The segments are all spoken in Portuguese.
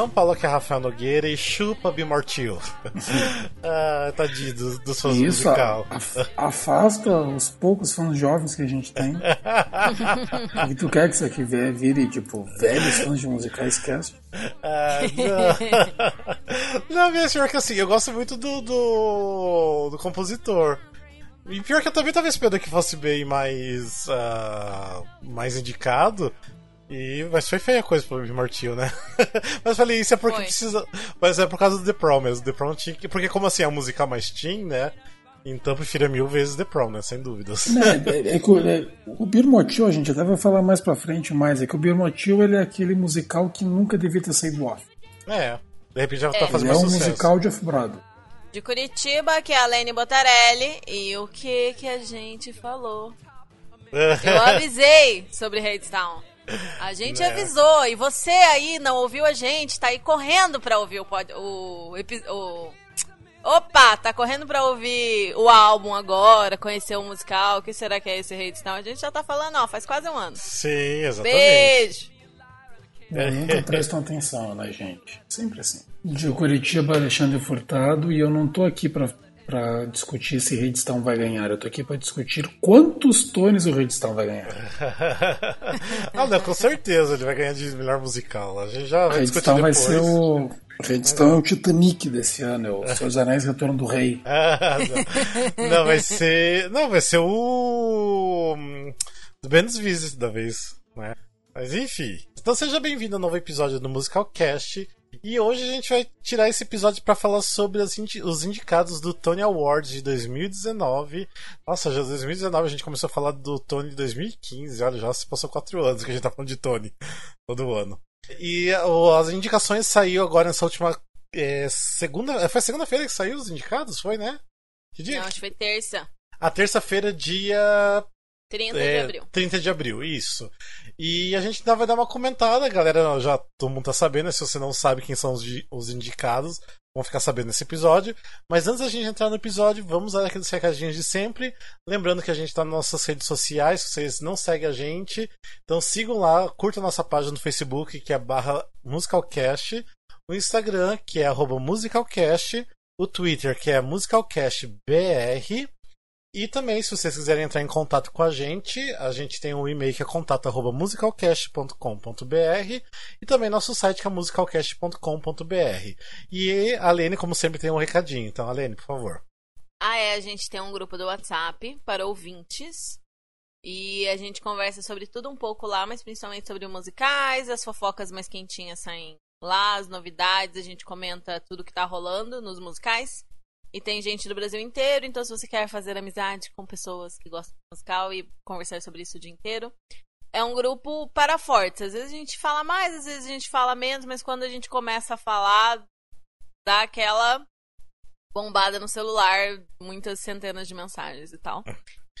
São Paulo, que é Rafael Nogueira, e chupa Bimortil. ah, tadinho dos, dos fãs Isso, musical. a- afasta os poucos fãs jovens que a gente tem. e tu quer que isso aqui vire, tipo, velhos fãs de musicais esquece? Ah, não, não mas pior que assim, eu gosto muito do, do, do compositor. E pior que eu também tava esperando que fosse bem mais. ah, mais indicado. E, mas foi feia a coisa pro Martil, né? mas falei, isso é porque Foi. precisa. Mas é por causa do The Prom mesmo. The Prom tinha que. Porque, como assim, é a música mais teen, né? Então eu prefiro mil vezes The Prom, né? Sem dúvidas. Não, é, é- é o- é- o Birmotil, a gente até vai falar mais pra frente, mas é que o Birmotil ele é aquele musical que nunca devia ter saído off. É. De repente já É. tá fazendo Ele é mais um sucesso. musical de off-Broadway. De Curitiba, que é a Lene Botarelli. E o que que a gente falou? Eu avisei sobre Hadestown. A gente Né? avisou. E você aí não ouviu a gente, tá aí correndo pra ouvir o, pod, o, Opa, tá correndo pra ouvir o álbum agora, conhecer o musical. O que será que é esse Hadestown? A gente já tá falando, ó, faz quase um ano. Sim, exatamente. Beijo! É, nunca prestam atenção na gente. Sempre assim. De Curitiba, Alexandre Furtado, e eu não tô aqui pra, pra discutir se Redstone vai ganhar. Eu tô aqui pra discutir quantos tones o Redstone vai ganhar. ah, não, com certeza ele vai ganhar de melhor musical. A gente já vai discutir Redstone vai ser o. Redstone é o Titanic desse ano, é o Seus Anéis Retorno do Rei. Ah, não. não, vai ser. Não, vai ser o. Do Ben's Visit da vez, né? Mas enfim. Então seja bem-vindo ao novo episódio do Musical Cast. E hoje a gente vai tirar esse episódio para falar sobre indi- os indicados do Tony Awards de 2019. Nossa, já 2019 a gente começou a falar do Tony de 2015. Olha, já se passou quatro anos que a gente tá falando de Tony todo ano. E as indicações saiu agora nessa última é, segunda. Foi segunda-feira que saiu os indicados? Foi, né? Que dia? Não, acho que foi terça. A terça-feira, dia 30 de é, abril. 30 de abril, isso. E a gente ainda vai dar uma comentada, galera. Já todo mundo tá sabendo, se você não sabe quem são os, os indicados, vão ficar sabendo nesse episódio. Mas antes da gente entrar no episódio, vamos dar aqueles recadinhos de sempre. Lembrando que a gente tá nas nossas redes sociais, se vocês não seguem a gente, então sigam lá, curtam nossa página no Facebook, que é barra Musicalcast, o Instagram, que é arroba Musicalcast, o Twitter, que é MusicalcastBR. E também, se vocês quiserem entrar em contato com a gente, a gente tem um e-mail que é contato.musicalcast.com.br e também nosso site que é musicalcast.com.br. E a Lene, como sempre, tem um recadinho. Então, Alene, por favor. Ah, é, a gente tem um grupo do WhatsApp para ouvintes. E a gente conversa sobre tudo um pouco lá, mas principalmente sobre musicais, as fofocas mais quentinhas saem lá, as novidades, a gente comenta tudo que tá rolando nos musicais. E tem gente do Brasil inteiro, então se você quer fazer amizade com pessoas que gostam de musical e conversar sobre isso o dia inteiro, é um grupo para fortes. Às vezes a gente fala mais, às vezes a gente fala menos, mas quando a gente começa a falar, dá aquela bombada no celular, muitas centenas de mensagens e tal.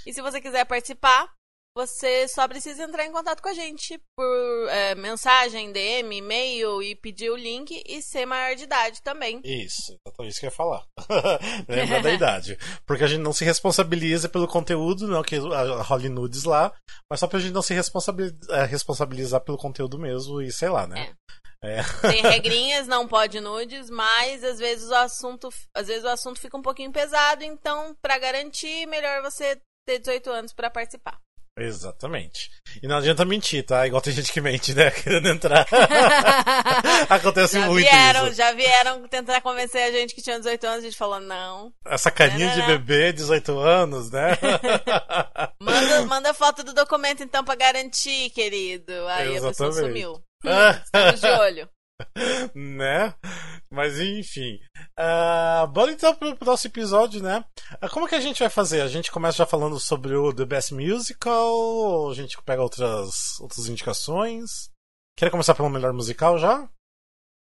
E se você quiser participar, você só precisa entrar em contato com a gente por é, mensagem, DM, e-mail e pedir o link e ser maior de idade também. Isso, exatamente isso que eu ia falar. Lembra da idade. Porque a gente não se responsabiliza pelo conteúdo, não que a role nudes lá, mas só pra gente não se responsabili- eh, responsabilizar pelo conteúdo mesmo e sei lá, né? É. Tem regrinhas, não pode nudes, mas às vezes o assunto, às vezes o assunto fica um pouquinho pesado, então para garantir, melhor você ter 18 anos para participar. Exatamente. E não adianta mentir, tá? Igual tem gente que mente, né? Querendo entrar. Acontece já muito vieram, isso. já vieram tentar convencer a gente que tinha 18 anos, a gente falou não. Essa carinha de bebê, 18 anos, né? Manda, manda foto do documento então pra garantir, querido. Aí a pessoa Exatamente. sumiu. Estamos de olho. né? Mas enfim. Ah, bora então pro próximo episódio, né? Ah, como que a gente vai fazer? A gente começa já falando sobre o The Best Musical? Ou a gente pega outras, outras indicações? Quer começar pelo melhor musical já?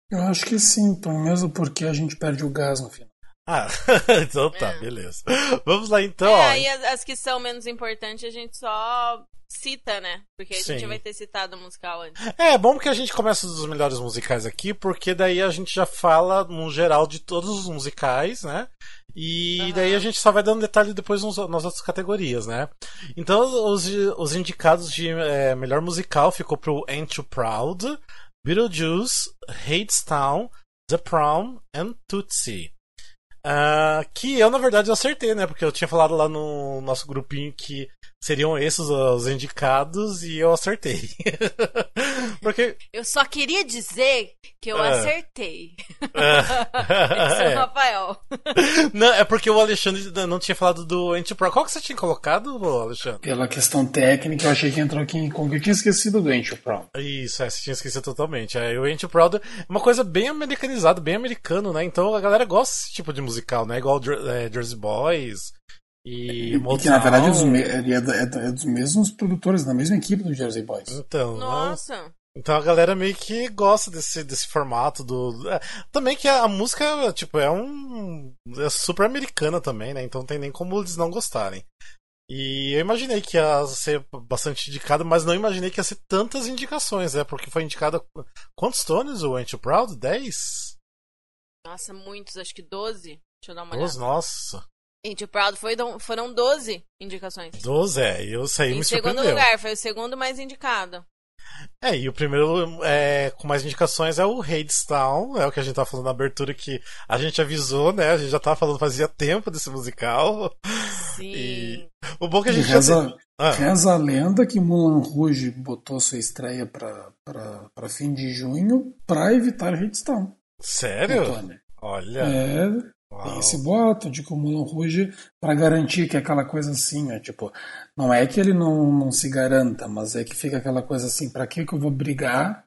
Eu acho que sim, Tom, mesmo porque a gente perde o gás no final. Ah, então tá, É. beleza. Vamos lá então. É, aí as, as que são menos importantes a gente só cita, né? Porque a gente Sim. vai ter citado o musical antes. É, bom que a gente começa dos melhores musicais aqui, porque daí a gente já fala no geral de todos os musicais, né? E Aham. daí a gente só vai dando detalhe depois nos, nas outras categorias, né? Então os, os indicados de é, melhor musical ficou pro Ain't Too Proud, Beetlejuice, Hadestown, The Prom and Tootsie. Uh, que eu, na verdade, acertei, né? Porque eu tinha falado lá no nosso grupinho que seriam esses os indicados e eu acertei. Porque... Eu só queria dizer que eu é. acertei. É. é. Rafael. Não, é porque o Alexandre não tinha falado do Antipro. Qual que você tinha colocado, Alexandre? Pela questão técnica, eu achei que entrou aqui em Eu tinha esquecido do Antipro. Isso, é, você tinha esquecido totalmente. É, o Antipro é uma coisa bem americanizada, bem americano, né? Então a galera gosta desse tipo de musical, né? Igual é, Jersey Boys. E, e que na verdade é dos, é, é, é dos, mesmos produtores, da mesma equipe do Jersey Boys. Então, Nossa! Então a galera meio que gosta desse, desse formato do. É, também que a, a, música, tipo, é um. É super americana também, né? Então não tem nem como eles não gostarem. E eu imaginei que ia ser bastante indicado, mas não imaginei que ia ser tantas indicações, né? Porque foi indicado. Quantos tones o Ain't You Proud? 10? Nossa, muitos, acho que 12. Deixa eu dar uma 12, olhada. nossa. Ain't You Proud foi, foram 12 indicações. 12, é. Eu saí em me segundo lugar, foi o segundo mais indicado. É, e o primeiro é, com mais indicações é o Hadestown, é o que a gente tá falando na abertura que a gente avisou, né? A gente já tava falando fazia tempo desse musical. Sim. E o bom é que a gente reza, já... ah. reza a lenda que Mulan Rouge botou sua estreia pra, pra, pra fim de junho pra evitar Hadestown. Sério? Olha. É, tem esse boato de que o Mulan Rouge, para garantir que é aquela coisa assim, né? Tipo, não é que ele não, não se garanta, mas é que fica aquela coisa assim, para que, que eu vou brigar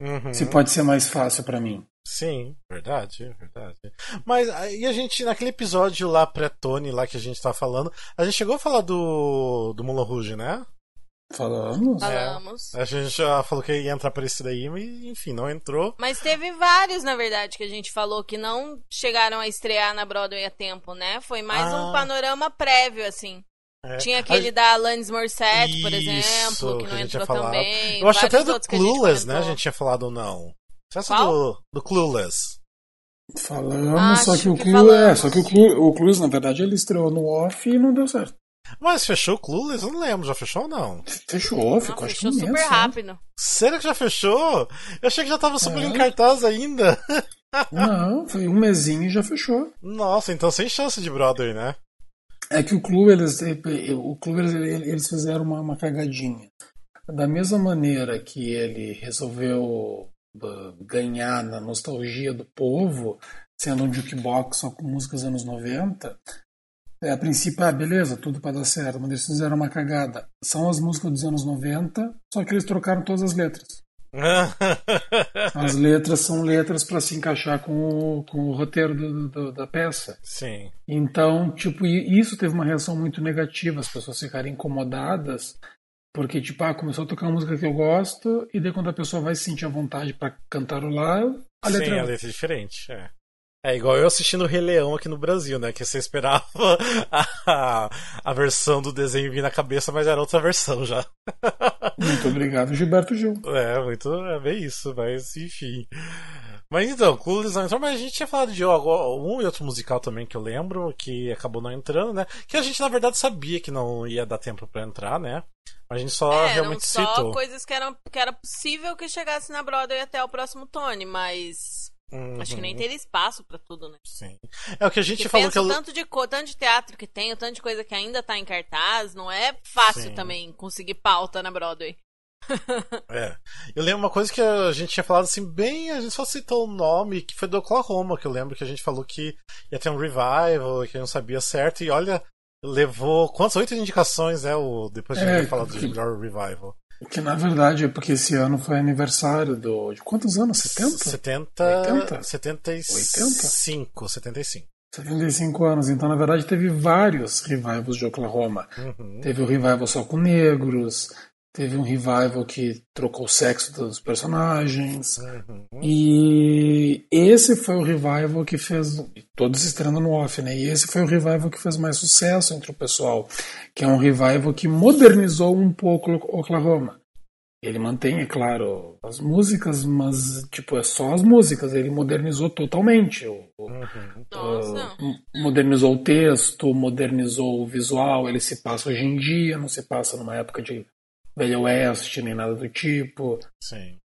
uhum. se pode ser mais fácil para mim? Sim, verdade, verdade. Mas aí a gente, naquele episódio lá pré-Tony, lá que a gente tá falando, a gente chegou a falar do, do Mulan Rouge, né? Falamos. Falamos. É, a gente já falou que ia entrar por esse daí, mas enfim, não entrou. Mas teve vários, na verdade, que a gente falou que não chegaram a estrear na Broadway a tempo, né? Foi mais ah. um panorama prévio, assim. É. Tinha aquele a... da Alanis Morissette, Isso, por exemplo, que não que entrou também. Eu acho até do Clueless, né? A gente tinha falado ou não. Festa do, do Clueless. Falamos, acho só que o Clueless. É, só que o Clueless, na verdade, ele estreou no off e não deu certo. Mas fechou o Clueless? Eu não lembro, já fechou ou não? Fechou, ficou acho fechou super rápido. Será que já fechou? Eu achei que já tava super é. em cartaz ainda. Não, foi um mesinho e já fechou. Nossa, então sem chance de Broadway, né? É que o clube, eles, o clube, eles fizeram uma, uma cagadinha. Da mesma maneira que ele resolveu uh, ganhar na nostalgia do povo, sendo um jukebox só com músicas anos 90, é, a princípio, ah, beleza, tudo para dar certo, mas eles fizeram uma cagada. São as músicas dos anos 90, só que eles trocaram todas as letras. as letras são letras para se encaixar com o, com o roteiro do, do, da peça. Sim. Então, tipo, isso teve uma reação muito negativa, as pessoas ficarem incomodadas, porque, tipo, ah, começou a tocar uma música que eu gosto, e daí quando a pessoa vai se sentir à vontade para cantarolar, a letra. Sim, é a letra é diferente, é. É igual eu assistindo o Rei Leão aqui no Brasil, né? Que você esperava a, a versão do desenho vir na cabeça, mas era outra versão já. Muito obrigado, Gilberto Gil. É, muito, é bem isso, mas enfim. Mas então, Clueless não entrou, mas a gente tinha falado de um e outro musical também que eu lembro, que acabou não entrando, né? Que a gente na verdade sabia que não ia dar tempo para entrar, né? A gente só é, realmente só citou. coisas que, eram, que era possível que chegasse na Broadway até o próximo Tony, mas Uhum. Acho que nem uhum. teria espaço para tudo, né? Sim. É o que a gente Porque falou que eu... tanto de tanto de teatro que tem, o tanto de coisa que ainda tá em cartaz, não é fácil Sim. também conseguir pauta na Broadway. é. Eu lembro uma coisa que a gente tinha falado assim, bem, a gente só citou o nome, que foi do Oklahoma, que eu lembro que a gente falou que ia ter um revival, que não sabia certo, e olha, levou quantas oito indicações, né? O, depois a gente é, vai falar do melhor revival. Que na verdade é porque esse ano foi aniversário do. De quantos anos? 70? 70. 80? 75. 75. 75 anos, então na verdade teve vários revivals de Oklahoma. Uhum. Teve o revival só com negros, teve um revival que trocou o sexo dos personagens. Uhum. E esse foi o revival que fez. Todos estreando no off, né? E esse foi o revival que fez mais sucesso entre o pessoal. Que é um revival que modernizou um pouco Oklahoma. Ele mantém, é claro, as músicas, mas tipo, é só as músicas. Ele modernizou totalmente. O, uhum. modernizou o texto, modernizou o visual. Ele se passa hoje em dia, não se passa numa época de Velho Oeste, nem nada do tipo. Sim.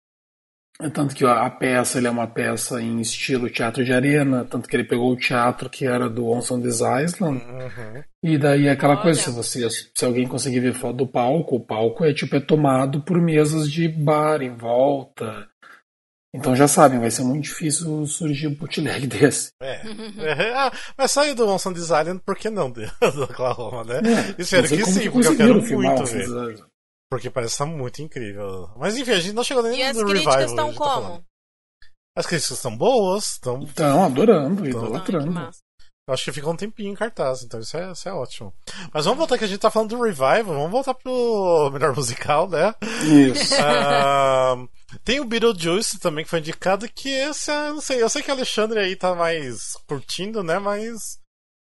Tanto que a peça ele é uma peça em estilo teatro de arena, tanto que ele pegou o teatro que era do Once on This Island. Uhum. E daí é aquela Olha. coisa, se você se alguém conseguir ver foto do palco, o palco é tipo é tomado por mesas de bar em volta. Então já sabem, vai ser muito difícil surgir um bootleg desse. É. É, ah, mas saiu do Once on This Island, por que não? Do Oklahoma, né? É, Espero que sim, porque eu quero muito ver. Porque parece estar muito incrível. Mas enfim, a gente não chegou nem E as no críticas revival. estão a gente tá como? falando. As críticas estão boas, estão Estão adorando, idolatrando. Eu acho que fica um tempinho em cartaz, então isso é, isso é ótimo. Mas vamos voltar que a gente tá falando do Revival, vamos voltar pro melhor musical, né? Isso. Ah, tem o Beetlejuice também que foi indicado, que esse, eu não sei, eu sei que o Alexandre aí tá mais curtindo, né? Mas.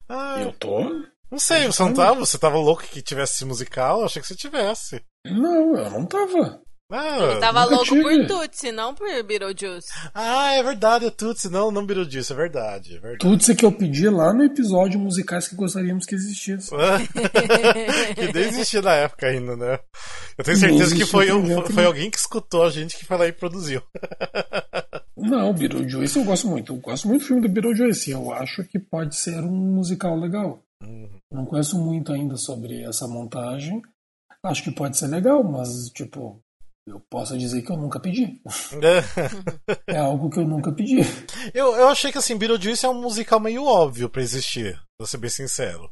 ah, Eu tô? Não sei, você não tava? Você tava louco que tivesse esse musical? Eu achei que você tivesse. Não, eu não tava. Ah, Ele tava louco tive. por Tutsi, não por Beetlejuice. ah, é verdade, é Tutsi, não, não Beetlejuice, é verdade, é verdade. Isso que eu pedi lá no episódio musicais que gostaríamos que existisse. que nem existia na época ainda, né? Eu tenho certeza que foi, um- foi alguém que escutou a gente que foi lá e produziu. Não, Beetlejuice eu gosto muito. Eu gosto muito do filme do Beetlejuice. Eu acho que pode ser um musical legal. Não conheço muito ainda sobre essa montagem. Acho que pode ser legal, mas, tipo, eu posso dizer que eu nunca pedi. É algo que eu nunca pedi. eu, eu achei que assim, Beetlejuice é um musical meio óbvio pra existir, pra ser bem sincero.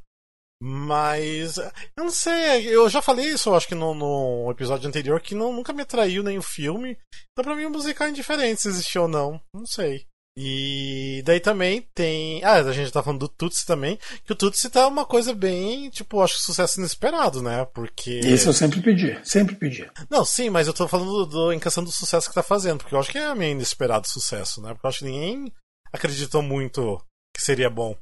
Mas, eu não sei, eu já falei isso, eu acho que no, no episódio anterior, que não, nunca me atraiu nem o filme. Então pra mim o musical é indiferente se existiu ou não, não sei. E daí também tem. Ah, a gente tá falando do Tutsi também. Que o Tutsi tá uma coisa bem, tipo, acho que sucesso inesperado, né? Porque. Esse eu sempre pedi. Sempre pedi. Não, sim, mas eu tô falando do, do- em questão do sucesso que tá fazendo, porque eu acho que é meio inesperado sucesso, né? Porque eu acho que ninguém acreditou muito que seria bom.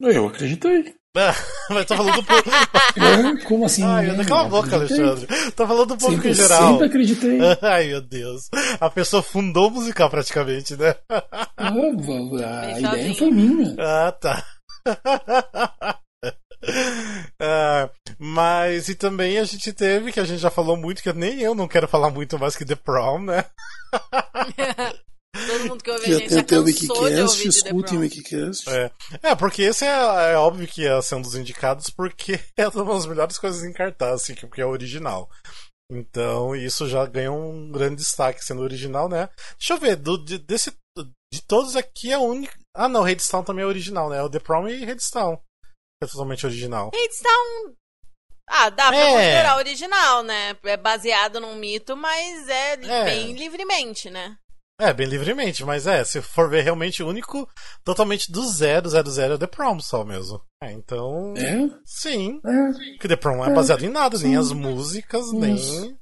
Eu acreditei. mas tô falando do público. É, como assim? Ai, né? cala a boca. Alexandre. Tô falando do público Sempre, em geral. sempre acreditei. Ai, meu Deus. A pessoa fundou o musical praticamente, né? Ah, a ideia foi minha. Ah, tá. Ah, mas e também a gente teve, que a gente já falou muito, que nem eu não quero falar muito mais que The Prom, né? Todo mundo que ouve a Que gente já até o cansou de Wikicast, ouvir de The escutem o Prom. Wikicast. É, é porque esse é, é óbvio que ia ser um dos indicados, porque é uma das melhores coisas em cartaz, assim, que- porque é original. Então, isso já ganha um grande destaque sendo original, né? Deixa eu ver, do, de, desse, de todos aqui é o único. Ah, não, Redstone também é original, né? O The Prom e Redstone. É totalmente original. Hadestown. Ah, dá pra É. considerar original, né? É baseado num mito, mas é, É. bem livremente, né? É, bem livremente, mas é, se for ver realmente o único, totalmente do zero, zero, zero é The Prom só mesmo. É, então. É? Sim. É. Porque The Prom não é É, baseado em nada, nem as músicas, nem Isso.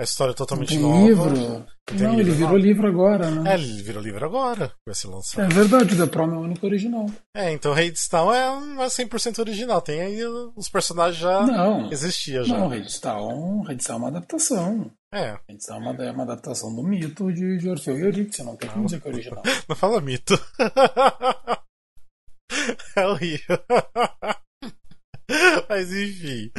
a história é totalmente tem nova. livro. Tem Não, livro, ele virou livro agora, É, né? ele virou livro agora, vai ser É, lançado. verdade, o The Prom é o único original. É, então Hadestown é, é 100% original, tem aí os personagens já Não. existiam já. Não, Redstone, Redstone é uma adaptação. É, Redstone é uma, é uma adaptação do mito de, de Orfeu e Eurídice, não tem como dizer que é original. não fala mito. é horrível. Mas enfim.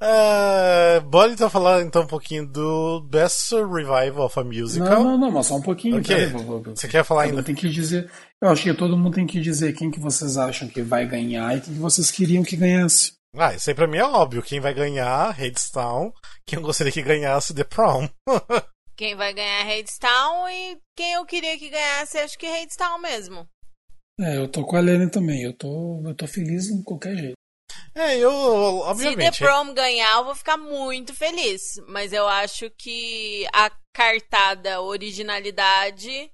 É, bora então falar então um pouquinho do Best Revival of a Musical. Não, não, não, mas só um pouquinho. Ok. peraí, vou- vou- Você quer falar Todo ainda? tem que dizer. Eu acho que todo mundo tem que dizer quem que vocês acham que vai ganhar e quem que vocês queriam que ganhasse. Ah, isso aí pra mim é óbvio. Quem vai ganhar, Hadestown. Quem eu gostaria que ganhasse, The Prom. Quem vai ganhar é Hadestown e quem eu queria que ganhasse, acho que Hadestown mesmo. É, eu tô com a Lene também. Eu tô, eu tô feliz em qualquer jeito. É, eu, Se The obviamente. Prom ganhar, eu vou ficar muito feliz. Mas eu acho que a cartada originalidade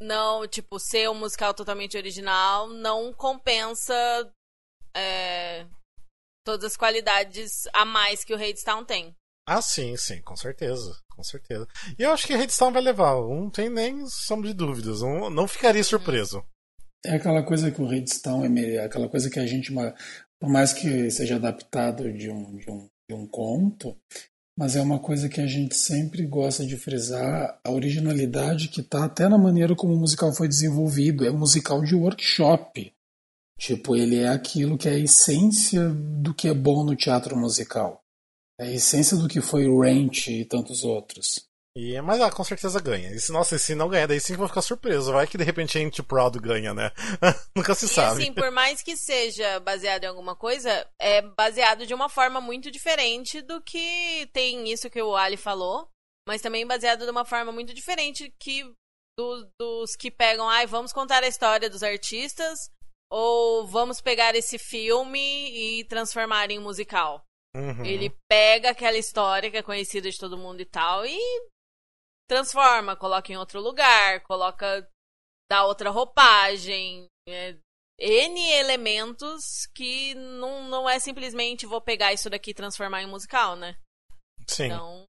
não, tipo, ser um musical totalmente original não compensa é, todas as qualidades a mais que o Hadestown tem. Ah, sim, sim, com certeza. Com certeza. E eu acho que Redstone vai levar. Não tem nem sombra de dúvidas. Não, não ficaria surpreso. É aquela coisa que o Redstone é meio- aquela coisa que a gente, por mais que seja adaptado de um, de um, de um conto, mas é uma coisa que a gente sempre gosta de frisar a originalidade que tá até na maneira como o musical foi desenvolvido. É um musical de workshop. Tipo, ele é aquilo que é a essência do que é bom no teatro musical. É a essência do que foi Ranch e tantos outros. E, mas ah, com certeza ganha. E se, nossa, se não ganhar, daí sim que eu vou ficar surpreso. Vai que de repente a Ain't Proud ganha, né? Nunca se e, sabe. assim, por mais que seja baseado em alguma coisa, é baseado de uma forma muito diferente do que tem isso que o Ali falou, mas também baseado de uma forma muito diferente que do, dos que pegam, ai, vamos contar a história dos artistas ou vamos pegar esse filme e transformar em musical. Uhum. Ele pega aquela história que é conhecida de todo mundo e tal e transforma, coloca em outro lugar, coloca dá outra roupagem, é, N elementos que não, não é simplesmente vou pegar isso daqui e transformar em musical, né? Sim. Então,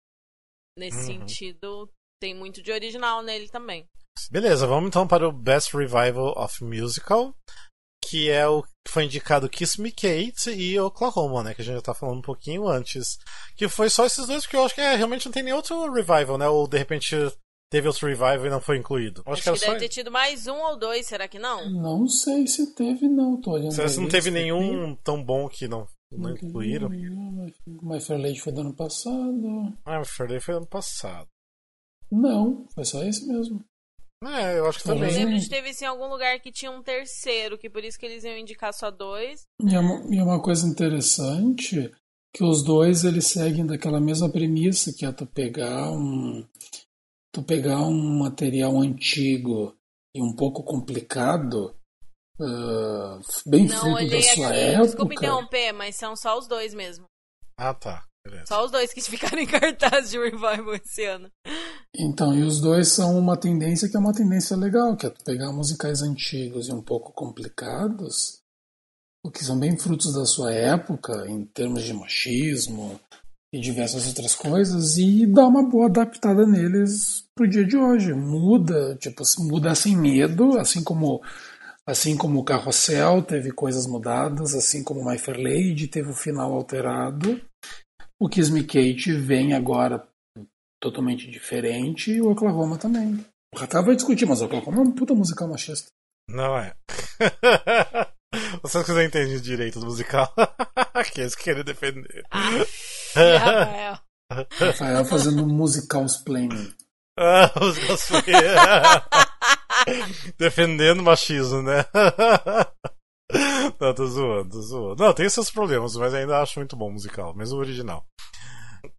nesse Uhum. sentido, tem muito de original nele também. Beleza, vamos então para o Best Revival of Musical, que é o que foi indicado Kiss Me Kate e Oklahoma, né? Que a gente já tá falando um pouquinho antes. Que foi só esses dois, porque eu acho que é, realmente não tem nem outro revival, né? Ou de repente teve outro revival e não foi incluído. Acho, acho, que era que só. deve ter tido mais um ou dois, será que não? Não sei se teve, não. Tô olhando Se a não teve nenhum tão bom que não, não incluíram. My Fair Lady foi do ano passado. Ah, o Fairday foi ano passado. Não, foi só esse mesmo. É, eu acho que Eu também. mesmo? lembro de ter visto em algum lugar que tinha um terceiro, que por isso que eles iam indicar só dois. E é uma, e é uma coisa interessante que os dois eles seguem daquela mesma premissa que é tu pegar um tu pegar um material antigo e um pouco complicado ah, bem Não fruto olhei da aqui, sua desculpa época interromper, mas são só os dois mesmo. Ah, tá. Beleza. Só os dois que ficaram em cartaz de revival esse ano. então e os dois são uma tendência que é uma tendência legal que é pegar musicais antigos e um pouco complicados o que são bem frutos da sua época em termos de machismo e diversas outras coisas e dar uma boa adaptada neles pro dia de hoje. Muda, tipo, muda sem medo, assim como assim como o Carrossel teve coisas mudadas, assim como My Fair Lady teve o final alterado. O Kiss Me Kate vem agora totalmente diferente e o Oklahoma também. O Ratal vai discutir, mas o Oklahoma é um puta musical machista. Não é. Vocês que não entendem direito do musical. que eles querem defender. Ah, Rafael. Rafael fazendo musical explaining. Ah, os cosplay. Defendendo o machismo, né? Não, tô zoando, tô zoando. Não, tem seus problemas, mas ainda acho muito bom o musical, mesmo o original.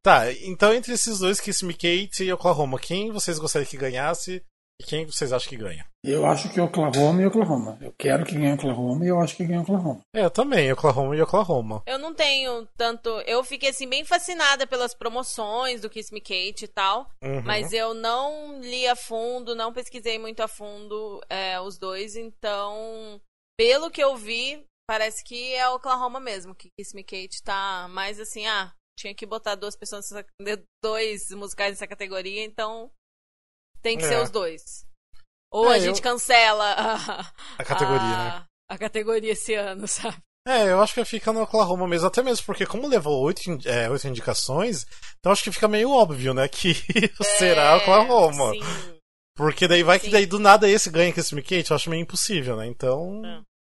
Tá, então entre esses dois, Kiss Me Kate e Oklahoma, quem vocês gostariam que ganhasse e quem vocês acham que ganha? Eu acho que Oklahoma e Oklahoma. Eu quero que ganhe Oklahoma e eu acho que ganhe Oklahoma. É, eu também, Oklahoma e Oklahoma. Eu não tenho tanto. Eu fiquei assim bem fascinada pelas promoções do Kiss Me Kate e tal. Uhum. Mas eu não li a fundo, não pesquisei muito a fundo é, os dois, então, pelo que eu vi, parece que é Oklahoma mesmo, que Kiss Me Kate tá mais assim, ah, tinha que botar duas pessoas, nessa, dois musicais nessa categoria, então tem que É. ser os dois. Ou É, a gente eu- cancela a, A categoria, a, né? a categoria esse ano, sabe? É, eu acho que fica no Oklahoma mesmo, até mesmo porque como levou oito, é, oito indicações, então acho que fica meio óbvio, né, que será É, Oklahoma. Sim. Porque daí vai que Sim. daí do nada esse ganha Kiss Me Kate, eu acho meio impossível, né? Então.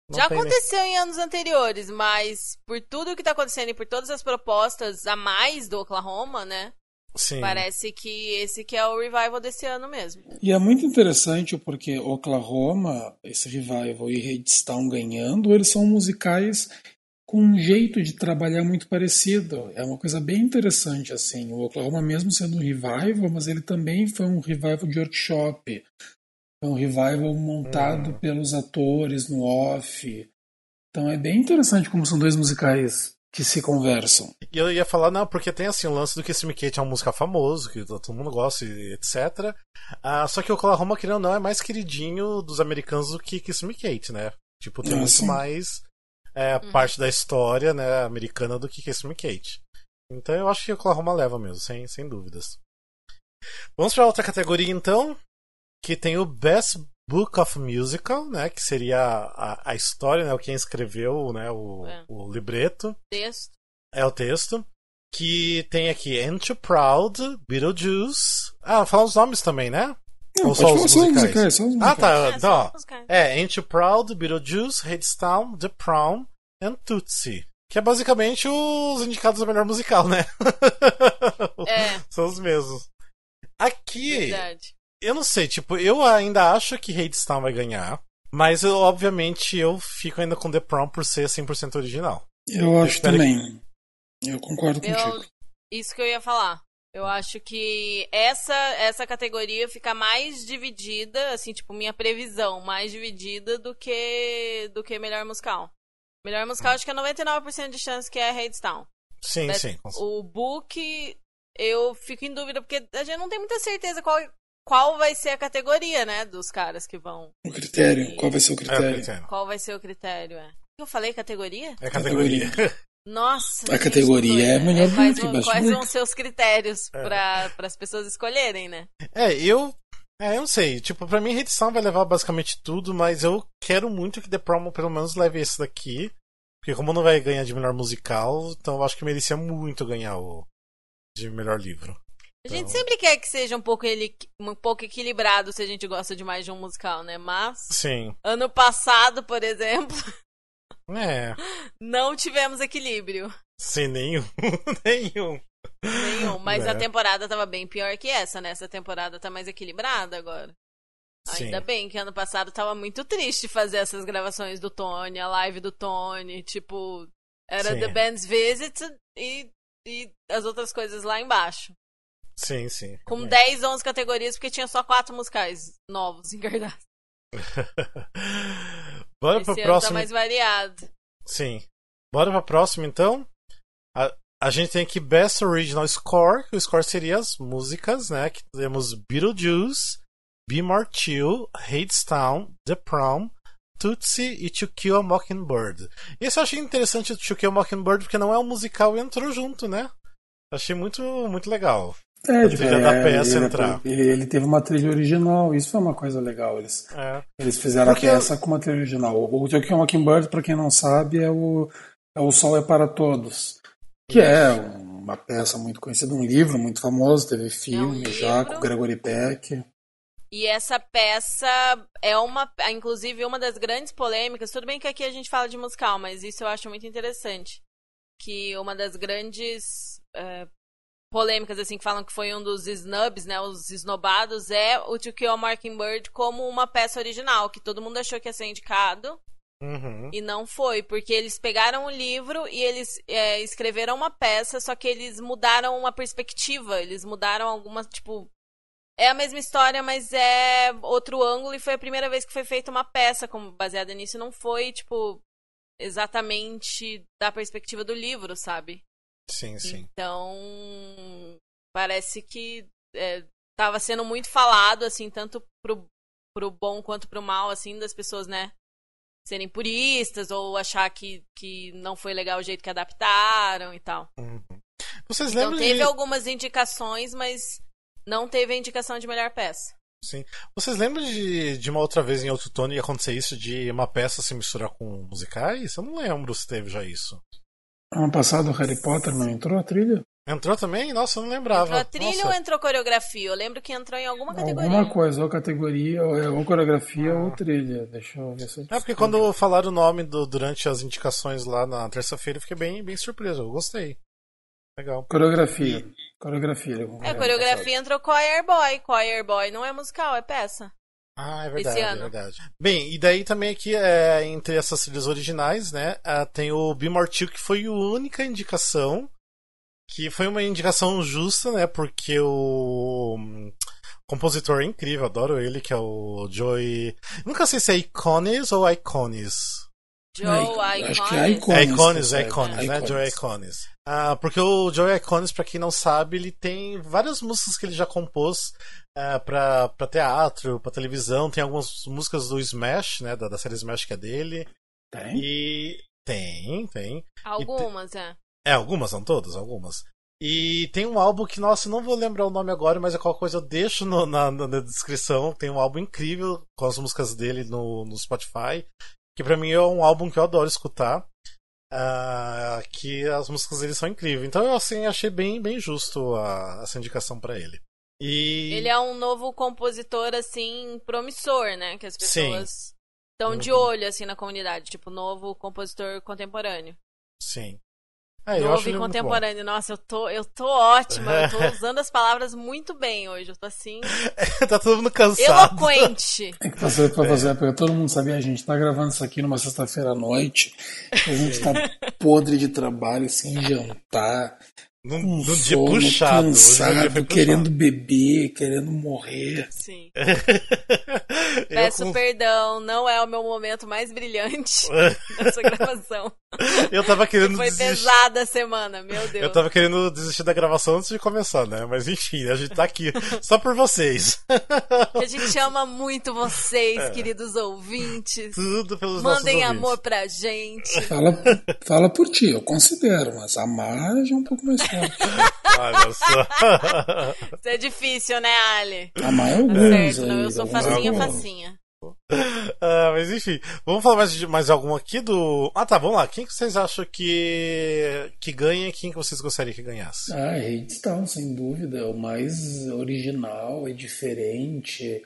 Não Já nem- aconteceu em anos anteriores, mas por tudo que tá acontecendo e por todas as propostas a mais do Oklahoma, né? Sim. Parece que esse que é o revival desse ano mesmo. E é muito interessante porque Oklahoma, esse revival e Redstone ganhando, eles são musicais com um jeito de trabalhar muito parecido. É uma coisa bem interessante assim. O Oklahoma mesmo sendo um revival, mas ele também foi um revival de workshop. Foi um revival montado Hum. pelos atores no off. Então é bem interessante como são dois musicais que se conversam. E eu ia falar, não, porque tem assim o lance do Kiss Me Kate é uma música famoso, que todo mundo gosta e etc. Ah, só que o Oklahoma, querendo ou não, é mais queridinho dos americanos do que Kiss Me Kate, né? Tipo, tem Ah, muito sim. mais é, parte da história né, americana do que Kiss Me Kate. Então eu acho que o Oklahoma leva mesmo, sem, sem dúvidas. Vamos para outra categoria então, que tem o Best Book of Musical, né? Que seria a, a história, né? Quem escreveu né, o, É. o libreto. Texto. É o texto. Que tem aqui Ain't You Proud, Beetlejuice. Ah, falar os nomes também, né? Não, Ou pode só os só os musicais? musicais, só os Ah, tá. É, Então. É, Ain't You Proud, Beetlejuice, Headstown, The Prom and Tootsie. Que é basicamente os indicados do melhor musical, né? É. São os mesmos. Aqui, Verdade. Eu não sei, tipo, eu ainda acho que Hadestown vai ganhar, mas eu, obviamente eu fico ainda com The Prom por ser 100% original. Eu acho espero também. Eu concordo Eu, contigo. isso que eu ia falar. Eu acho que essa essa categoria fica mais dividida, assim, tipo, minha previsão, mais dividida do que do que melhor musical. Melhor musical acho que é 99% de chance que é Hadestown. Sim, Mas sim. O book, eu fico em dúvida, porque a gente não tem muita certeza qual, qual vai ser a categoria, né, dos caras que vão. O critério, qual vai ser o É, critério? entendo. Qual vai ser o critério, é. Eu falei categoria? É categoria. Nossa. A gente, categoria é melhor quais, book, vão- quais vão ser os critérios É. para as pessoas escolherem, né? É, eu. É, eu não sei. Tipo, pra mim, Redstone vai levar basicamente tudo, mas eu quero muito que The Promo pelo menos leve esse daqui. Porque como não vai ganhar de melhor musical, então eu acho que merecia muito ganhar o de melhor livro. A gente Então- sempre quer que seja um pouco, ele, um pouco equilibrado se a gente gosta de mais de um musical, né? Mas, Sim. ano passado, por exemplo, É. não tivemos equilíbrio Sem nenhum. nenhum. nenhum. Mas É. a temporada tava bem pior que essa, né? Essa temporada tá mais equilibrada agora. Sim. Ainda bem que ano passado tava muito triste fazer essas gravações do Tony, a live do Tony, tipo, era Sim. The Band's Visit e, e as outras coisas lá embaixo. Sim, sim. Com É. 10, 11 categorias, porque tinha só quatro musicais novos em cartaz. Bora Esse pro ano próximo. tá mais variado. Sim. Bora pra próxima então. A, a gente tem aqui Best Original Score. que O score seria as músicas, né? Que temos Beetlejuice, Be More Chill, Hadestown, The Prom, Tootsie e To Kill a Mockingbird. Esse eu achei interessante o To Kill a Mockingbird porque não é um musical e entrou junto, né? Achei muito, muito legal. É, A trilha da peça ele, entrar. Ele, ele teve uma trilha original, isso foi uma coisa legal. Eles, É. eles fizeram Porque- a peça com uma trilha original. O To Kill a Mockingbird, pra quem não sabe, é o, é o Sol é para Todos, que é uma peça muito conhecida, um livro muito famoso, teve filme já livro. com Gregory Peck. E essa peça é uma, inclusive, uma das grandes polêmicas. Tudo bem que aqui a gente fala de musical, mas isso eu acho muito interessante. Que uma das grandes é, polêmicas, assim, que falam que foi um dos snubs, né? Os esnobados, é o To Kill a Mockingbird como uma peça original, que todo mundo achou que ia ser indicado. Uhum. E não foi, porque eles pegaram o livro e eles é, escreveram uma peça, só que eles mudaram uma perspectiva, eles mudaram algumas, tipo. É a mesma história, mas é outro ângulo, e foi a primeira vez que foi feita uma peça como baseada nisso. Não foi, tipo, exatamente da perspectiva do livro, sabe? Sim, sim. Então, parece que é, tava sendo muito falado, assim, tanto pro, pro bom quanto pro mal, assim, das pessoas, né? Serem puristas ou achar que, que não foi legal o jeito que adaptaram e tal. Uhum. Vocês Então lembram teve de... algumas indicações, mas não teve a indicação de melhor peça. Sim. Vocês lembram de, de uma outra vez em outro tono acontecer isso de uma peça se misturar com musicais? Eu não lembro se teve já isso. Ano passado o Harry Potter não entrou a trilha? Entrou também? Nossa, eu não lembrava. Entrou a trilha Nossa. ou entrou coreografia? Eu lembro que entrou em alguma categoria. Alguma coisa, ou categoria, ou, é, ou coreografia ou trilha. Deixa eu ver se eu É porque quando falaram o nome do- durante as indicações lá na terça-feira, eu fiquei bem, bem surpreso. Eu gostei. Legal. Coreografia. Coreografia. É, coreografia entrou Choir Boy. Choir Boy não é musical, é peça. Ah, é verdade, é verdade. Bem, e daí também aqui, é, entre essas trilhas originais, né, ah, tem o Be More Chill, que foi a única indicação, que foi uma indicação justa, né, porque o hum, compositor é incrível, adoro ele, que é o Joey... Nunca sei se é Iconis ou Iconis. Joe Acho que é Iconis. É tá é né? Iconis. Joey Iconis. Ah, porque o Joey Iconis, pra quem não sabe, ele tem várias músicas que ele já compôs ah, pra, pra teatro, pra televisão. Tem algumas músicas do Smash, né? Da, da série Smash que é dele. Tem? E tem, tem. Algumas, é. É, algumas, não todas, algumas. E tem um álbum que, nossa, não vou lembrar o nome agora, mas é qualquer coisa eu deixo no- na, na- na descrição. Tem um álbum incrível com as músicas dele no, no Spotify. Que pra mim é um álbum que eu adoro escutar. ah, que as músicas dele são incríveis. Então eu assim achei bem, bem justo a- essa indicação pra ele. E. Ele é um novo compositor, assim, promissor, né? Que as pessoas estão de Uhum. olho, assim, na comunidade. Tipo, novo compositor contemporâneo. Sim. É, eu Novo e contemporâneo. Nossa, eu tô, eu tô ótima. Eu tô usando as palavras muito bem hoje. Eu tô assim. tá todo mundo cansado. Eloquente. É que fazer pra fazer, é. porque todo mundo sabia, a gente tá gravando isso aqui numa sexta-feira à noite. A gente tá podre de trabalho, sem jantar. Num, num sono, dia puxado. Cansado, querendo beber, querendo morrer. Sim. Peço com... perdão, não é o meu momento mais brilhante nessa gravação. Eu tava querendo Foi desistir. pesada a semana, meu Deus. Eu tava querendo desistir da gravação antes de começar, né? Mas enfim, a gente tá aqui só por vocês. a gente ama muito vocês, é. queridos ouvintes. Tudo pelos Mandem nossos amor pra gente. Fala, fala por ti, eu considero, mas amar é um pouco mais Olha só. Isso é difícil, né, Ali? Amar é alguns. Tá certo, não, eu sou facinha, facinha. Ah, mas enfim, vamos falar mais, mais algum aqui do. Ah, tá, vamos lá. Quem que vocês acham que, que ganha e quem que vocês gostariam que ganhasse? Ah, Redstone, sem dúvida. É o mais original, é diferente.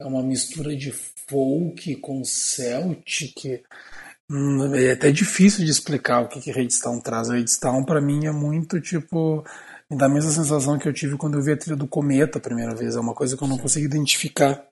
É uma mistura de folk com Celtic. Hum, é até difícil de explicar o que, que Redstone traz. Redstone, para mim, é muito tipo. Me dá a mesma sensação que eu tive quando eu vi a trilha do Cometa a primeira vez. É uma coisa que eu não consigo identificar.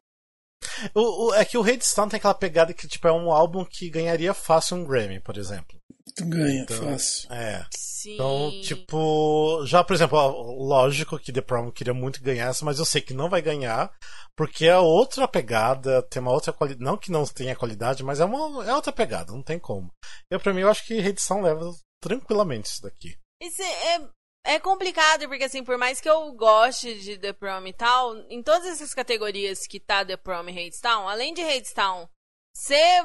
O, o, é que o Redstone tem aquela pegada que tipo, é um álbum que ganharia fácil um Grammy, por exemplo. Tu ganha então, fácil. É. Sim. Então, tipo, já, por exemplo, lógico que The Prom queria muito ganhar essa, mas eu sei que não vai ganhar, porque é outra pegada, tem uma outra qualidade. Não que não tenha qualidade, mas é uma é outra pegada, não tem como. Eu, pra mim, eu acho que Redstone leva tranquilamente isso daqui. Isso é, é complicado, porque assim, por mais que eu goste de The Prom e tal, em todas essas categorias que tá The Prom e Hadestown, além de Hadestown ser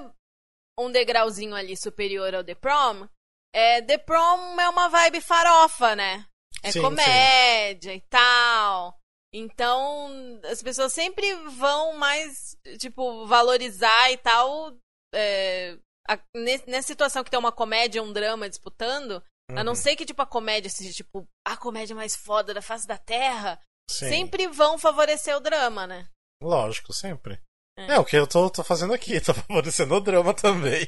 um degrauzinho ali superior ao The Prom, é, The Prom é uma vibe farofa, né? É sim, comédia sim. e tal. Então, as pessoas sempre vão mais, tipo, valorizar e tal. É, a, nessa situação que tem uma comédia e um drama disputando, Uhum. A não uhum. ser que, tipo, a comédia seja, tipo, a comédia mais foda da face da Terra. Sim. Sempre vão favorecer o drama, né? Lógico, sempre. É, é o que eu tô, tô fazendo aqui, tô favorecendo o drama também.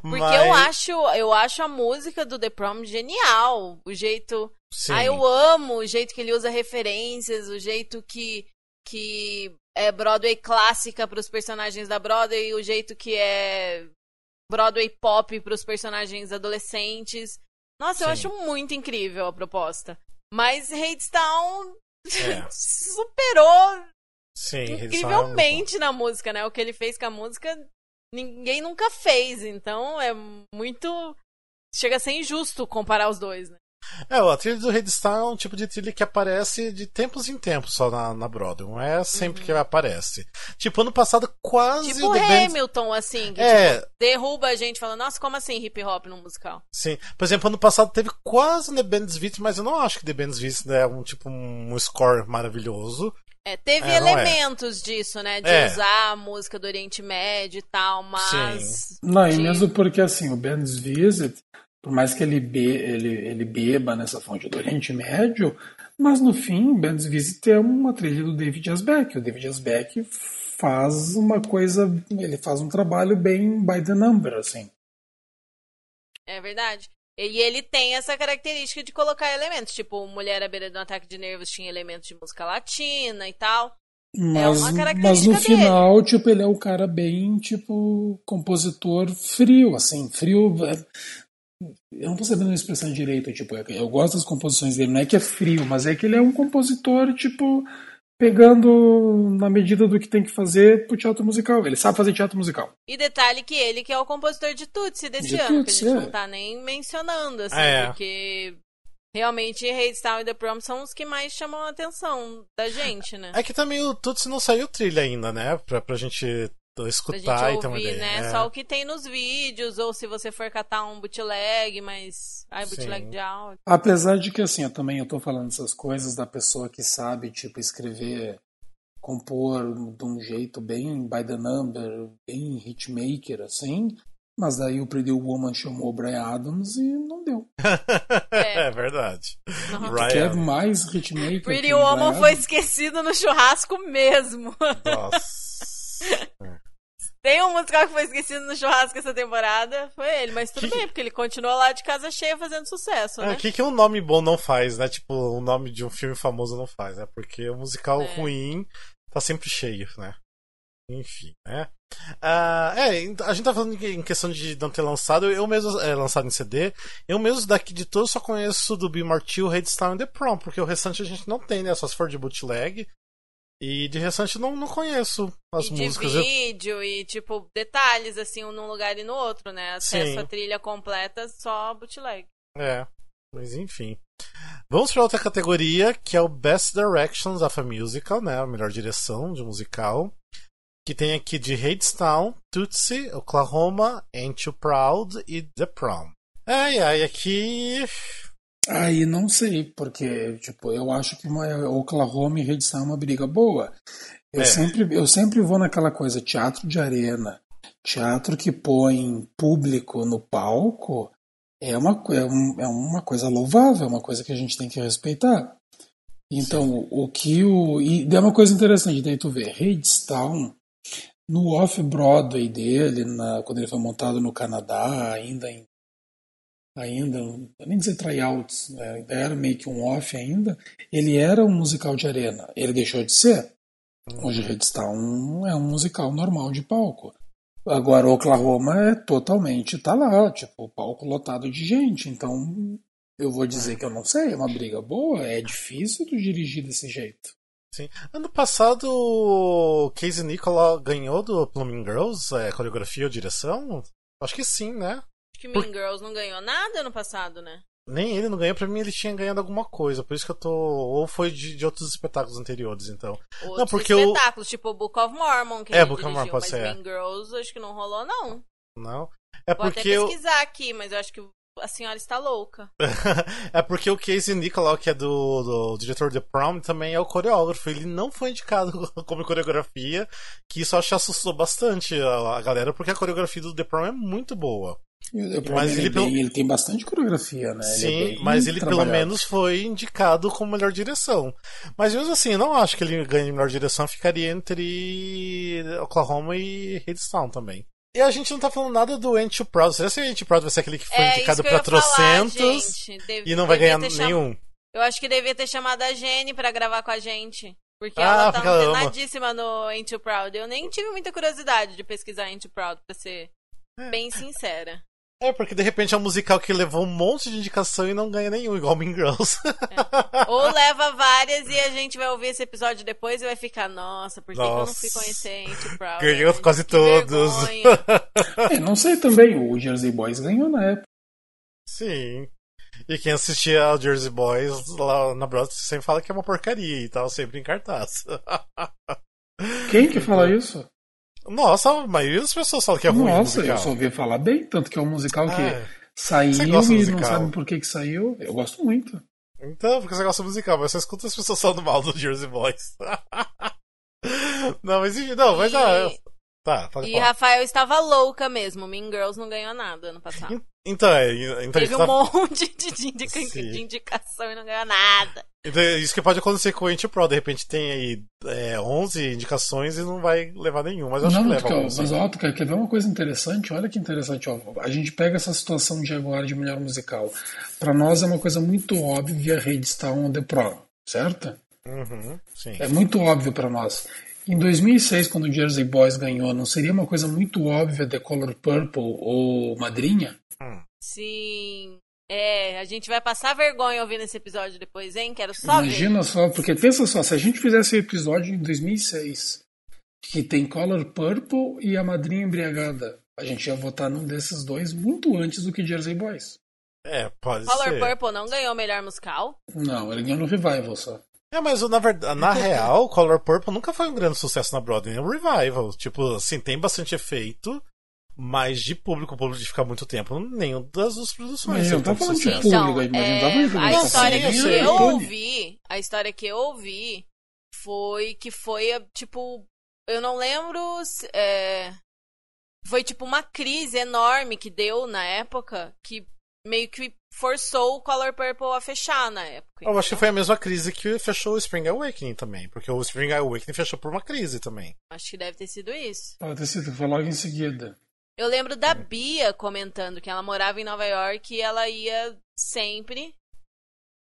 Porque Mas... eu acho, eu acho a música do The Prom genial. O jeito. Sim. Ah, eu amo o jeito que ele usa referências, o jeito que, que é Broadway clássica para os personagens da Broadway, o jeito que é Broadway pop para os personagens adolescentes. Nossa, Sim. eu acho muito incrível a proposta. Mas Hadestown é. superou Sim, incrivelmente na música, né? O que ele fez com a música, ninguém nunca fez. Então é muito. Chega a ser injusto comparar os dois, né? É, a trilha do Redstone é um tipo de trilha que aparece de tempos em tempos só na, na Broadway. Não é sempre uhum. que aparece. Tipo, ano passado quase. Tipo o Hamilton, Band... assim, que é... tipo, derruba a gente falando, nossa, como assim hip hop no musical? Sim. Por exemplo, ano passado teve quase The Band's Beat, mas eu não acho que The Band's Beat é um tipo um score maravilhoso. É, teve é, é. elementos é. disso, né? De é. usar a música do Oriente Médio e tal, mas. Sim. Não, e mesmo porque assim, o Band's Visit por mais que ele, be, ele, ele beba nessa fonte do Oriente Médio, mas no fim, Bands Visit é uma trilha do David Asbeck. O David Asbeck faz uma coisa, ele faz um trabalho bem by the number, assim. É verdade. E ele tem essa característica de colocar elementos, tipo, Mulher à beira de um ataque de nervos tinha elementos de música latina e tal. É mas, é mas no final, tipo, ele é um cara bem, tipo, compositor frio, assim, frio. Eu não tô sabendo a expressão direito, tipo, é eu gosto das composições dele, não é que é frio, mas é que ele é um compositor, tipo, pegando na medida do que tem que fazer pro teatro musical. Ele sabe fazer teatro musical. E detalhe que ele que é o compositor de Tutsi desse de ano, Tutsi, que a gente é. não tá nem mencionando, assim, é. porque realmente Hadestown e The Prom são os que mais chamam a atenção da gente, né? É que também o Tutsi não saiu trilha ainda, né? Pra, pra gente escutar e ter uma ideia. Né? É. Só o que tem nos vídeos, ou se você for catar um bootleg, mas. Ai, bootleg Sim. de áudio. Apesar de que, assim, eu também eu tô falando essas coisas da pessoa que sabe, tipo, escrever, compor de um jeito bem by the number, bem hitmaker, assim. Mas daí o Pretty Woman chamou o Brian Adams e não deu. é. é verdade. Uhum. Quer mais hitmaker? Pretty Woman foi esquecido no churrasco mesmo. Nossa. Tem um musical que foi esquecido no churrasco essa temporada, foi ele, mas tudo Que- bem, porque ele continua lá de casa cheia fazendo sucesso, O né? que, que um nome bom não faz, né? Tipo, o nome de um filme famoso não faz, né? Porque o musical É. ruim tá sempre cheio, né? Enfim, né? Ah, é, a gente tá falando em questão de não ter lançado, eu mesmo, é, lançado em CD, eu mesmo daqui de todos só conheço do Bill Martil, Headstone e The Prom, porque o restante a gente não tem, né? Só se for de bootleg. E de restante não, não conheço as e de músicas. Eu- vídeo e, tipo, detalhes, assim, um num lugar e no outro, né? Acesso Sim. à trilha completa, só bootleg. É, mas enfim. Vamos para outra categoria, que é o Best Directions of a Musical, né? A melhor direção de um musical. Que tem aqui de Hadestown, Tootsie, Oklahoma, Ain't You Proud e The Prom. Ai, ai, aqui. Aí não sei, porque, tipo, eu acho que uma Oklahoma e Redstone é uma briga boa. Eu, É. sempre, eu sempre vou naquela coisa, teatro de arena, teatro que põe público no palco, é uma, é, um- é uma coisa louvável, é uma coisa que a gente tem que respeitar. Então, o que o. E é uma coisa interessante, daí tu vê, Hadestown, no off-Broadway dele, na, quando ele foi montado no Canadá, ainda em ainda, nem dizer tryouts, né, era meio que um off ainda, ele era um musical de arena. Ele deixou de ser. Hoje Redstone é um musical normal de palco. Agora Oklahoma é totalmente, tá lá, tipo, palco lotado de gente. Então, eu vou dizer que eu não sei, é uma briga boa, é difícil tu dirigir desse jeito. Sim. Ano passado, o Casey Nicola ganhou do Plumbing Girls, é, coreografia ou direção? Acho que sim, né? Acho que Mean Girls não ganhou nada ano passado, né? Nem ele não ganhou, pra mim ele tinha ganhado alguma coisa, por isso que eu tô. Ou foi de, de outros espetáculos anteriores, então. Outros porque o- espetáculos, tipo o Book of Mormon, que É, ele Book of dirigiu, Mormon, pode mas ser, é. Mean Girls acho que não rolou, não. Não. É Vou porque. até eu- pesquisar aqui, mas eu acho que a senhora está louca. é porque o Casey Nicolau, que é do, do diretor de Prom, também é o coreógrafo. Ele não foi indicado como coreografia, que isso eu acho que assustou bastante a, a galera, porque a coreografia do The Prom é muito boa. Pra Mas ele ele, é bem- pelo- ele tem bastante coreografia, né? Ele é Sim, mas ele pelo menos foi indicado como melhor direção. Mas mesmo assim, eu não acho que ele ganhe melhor direção, ficaria entre Oklahoma e Redstone também. E a gente não tá falando nada do Ain't You Proud. Será que o Ain't You Proud vai ser aquele que foi é indicado pra falar, trocentos. Deve- e não vai ganhar ter cham- nenhum? Eu acho que devia ter chamado a Jenny pra gravar com a gente. Porque Ah, ela tá antenadíssima no Ain't You Proud. Eu nem tive muita curiosidade de pesquisar Ain't You Proud, pra ser É. bem sincera. É, porque de repente é um musical que levou um monte de indicação e não ganha nenhum, igual Mean Girls. Ou leva várias e a gente vai ouvir esse episódio depois e vai ficar, nossa, por que, que eu não fui Nossa. You Proud? Ganhou quase Que todos. É, não sei também, o Jersey Boys ganhou na época. Sim. E quem assistia ao Jersey Boys lá na Broadway sempre fala que é uma porcaria e tal, sempre em cartaz. Quem que fala isso? Nossa, a maioria das pessoas fala que é ruim. Nossa, musical. eu só ouvi falar bem, tanto que é um musical que Ah, saiu e musical? não sabe por que que saiu. Eu gosto muito. Então, porque você gosta de musical, mas você escuta as pessoas falando mal do Jersey Boys. não, mas enfim, não, mas ah, E- Tá, pode E falar. Rafael estava louca mesmo. Mean Girls não ganhou nada ano passado. Então, é, então, Teve um tá- monte de, de indica- de indicação e não ganhou nada. então, é isso que pode acontecer com o Ain't Pro. De repente tem aí é, 11 indicações e não vai levar nenhum, mas eu acho não, que leva mas ó, tu quer, quer ver uma coisa interessante? Olha que interessante, ó. A gente pega essa situação de agora de melhor musical. Pra nós é uma coisa muito óbvia Redstone The Pro, certo? Uhum, sim. É muito óbvio pra nós. Em 2006, quando o Jersey Boys ganhou, não seria uma coisa muito óbvia The Color Purple ou Madrinha? Sim. É, a gente vai passar vergonha ouvindo esse episódio depois, hein? Quero só ver. Imagina só, porque pensa só, se a gente fizesse o episódio em 2006, que tem Color Purple e a Madrinha Embriagada, a gente ia votar num desses dois muito antes do que Jersey Boys. É, pode Color ser. Purple não ganhou o melhor musical. Não, ele ganhou no Revival só. É, mas na verdade, na real, Color Purple nunca foi um grande sucesso na Broadway, é um revival. Tipo, assim, tem bastante efeito, mas de público, público de ficar muito tempo, nenhum das duas produções. Mas eu tô tanto falando de sucesso. público. Então, é, a história que eu eu ouvi, a história que eu ouvi foi que foi, tipo, eu não lembro, se- é, foi tipo uma crise enorme que deu na época, que meio que forçou o Color Purple a fechar na época. Eu acho que foi a mesma crise que fechou o Spring Awakening também, porque o Spring Awakening fechou por uma crise também. Acho que deve ter sido isso. Pode ter sido, foi logo em seguida. Eu lembro da Bia comentando que ela morava em Nova York e ela ia sempre.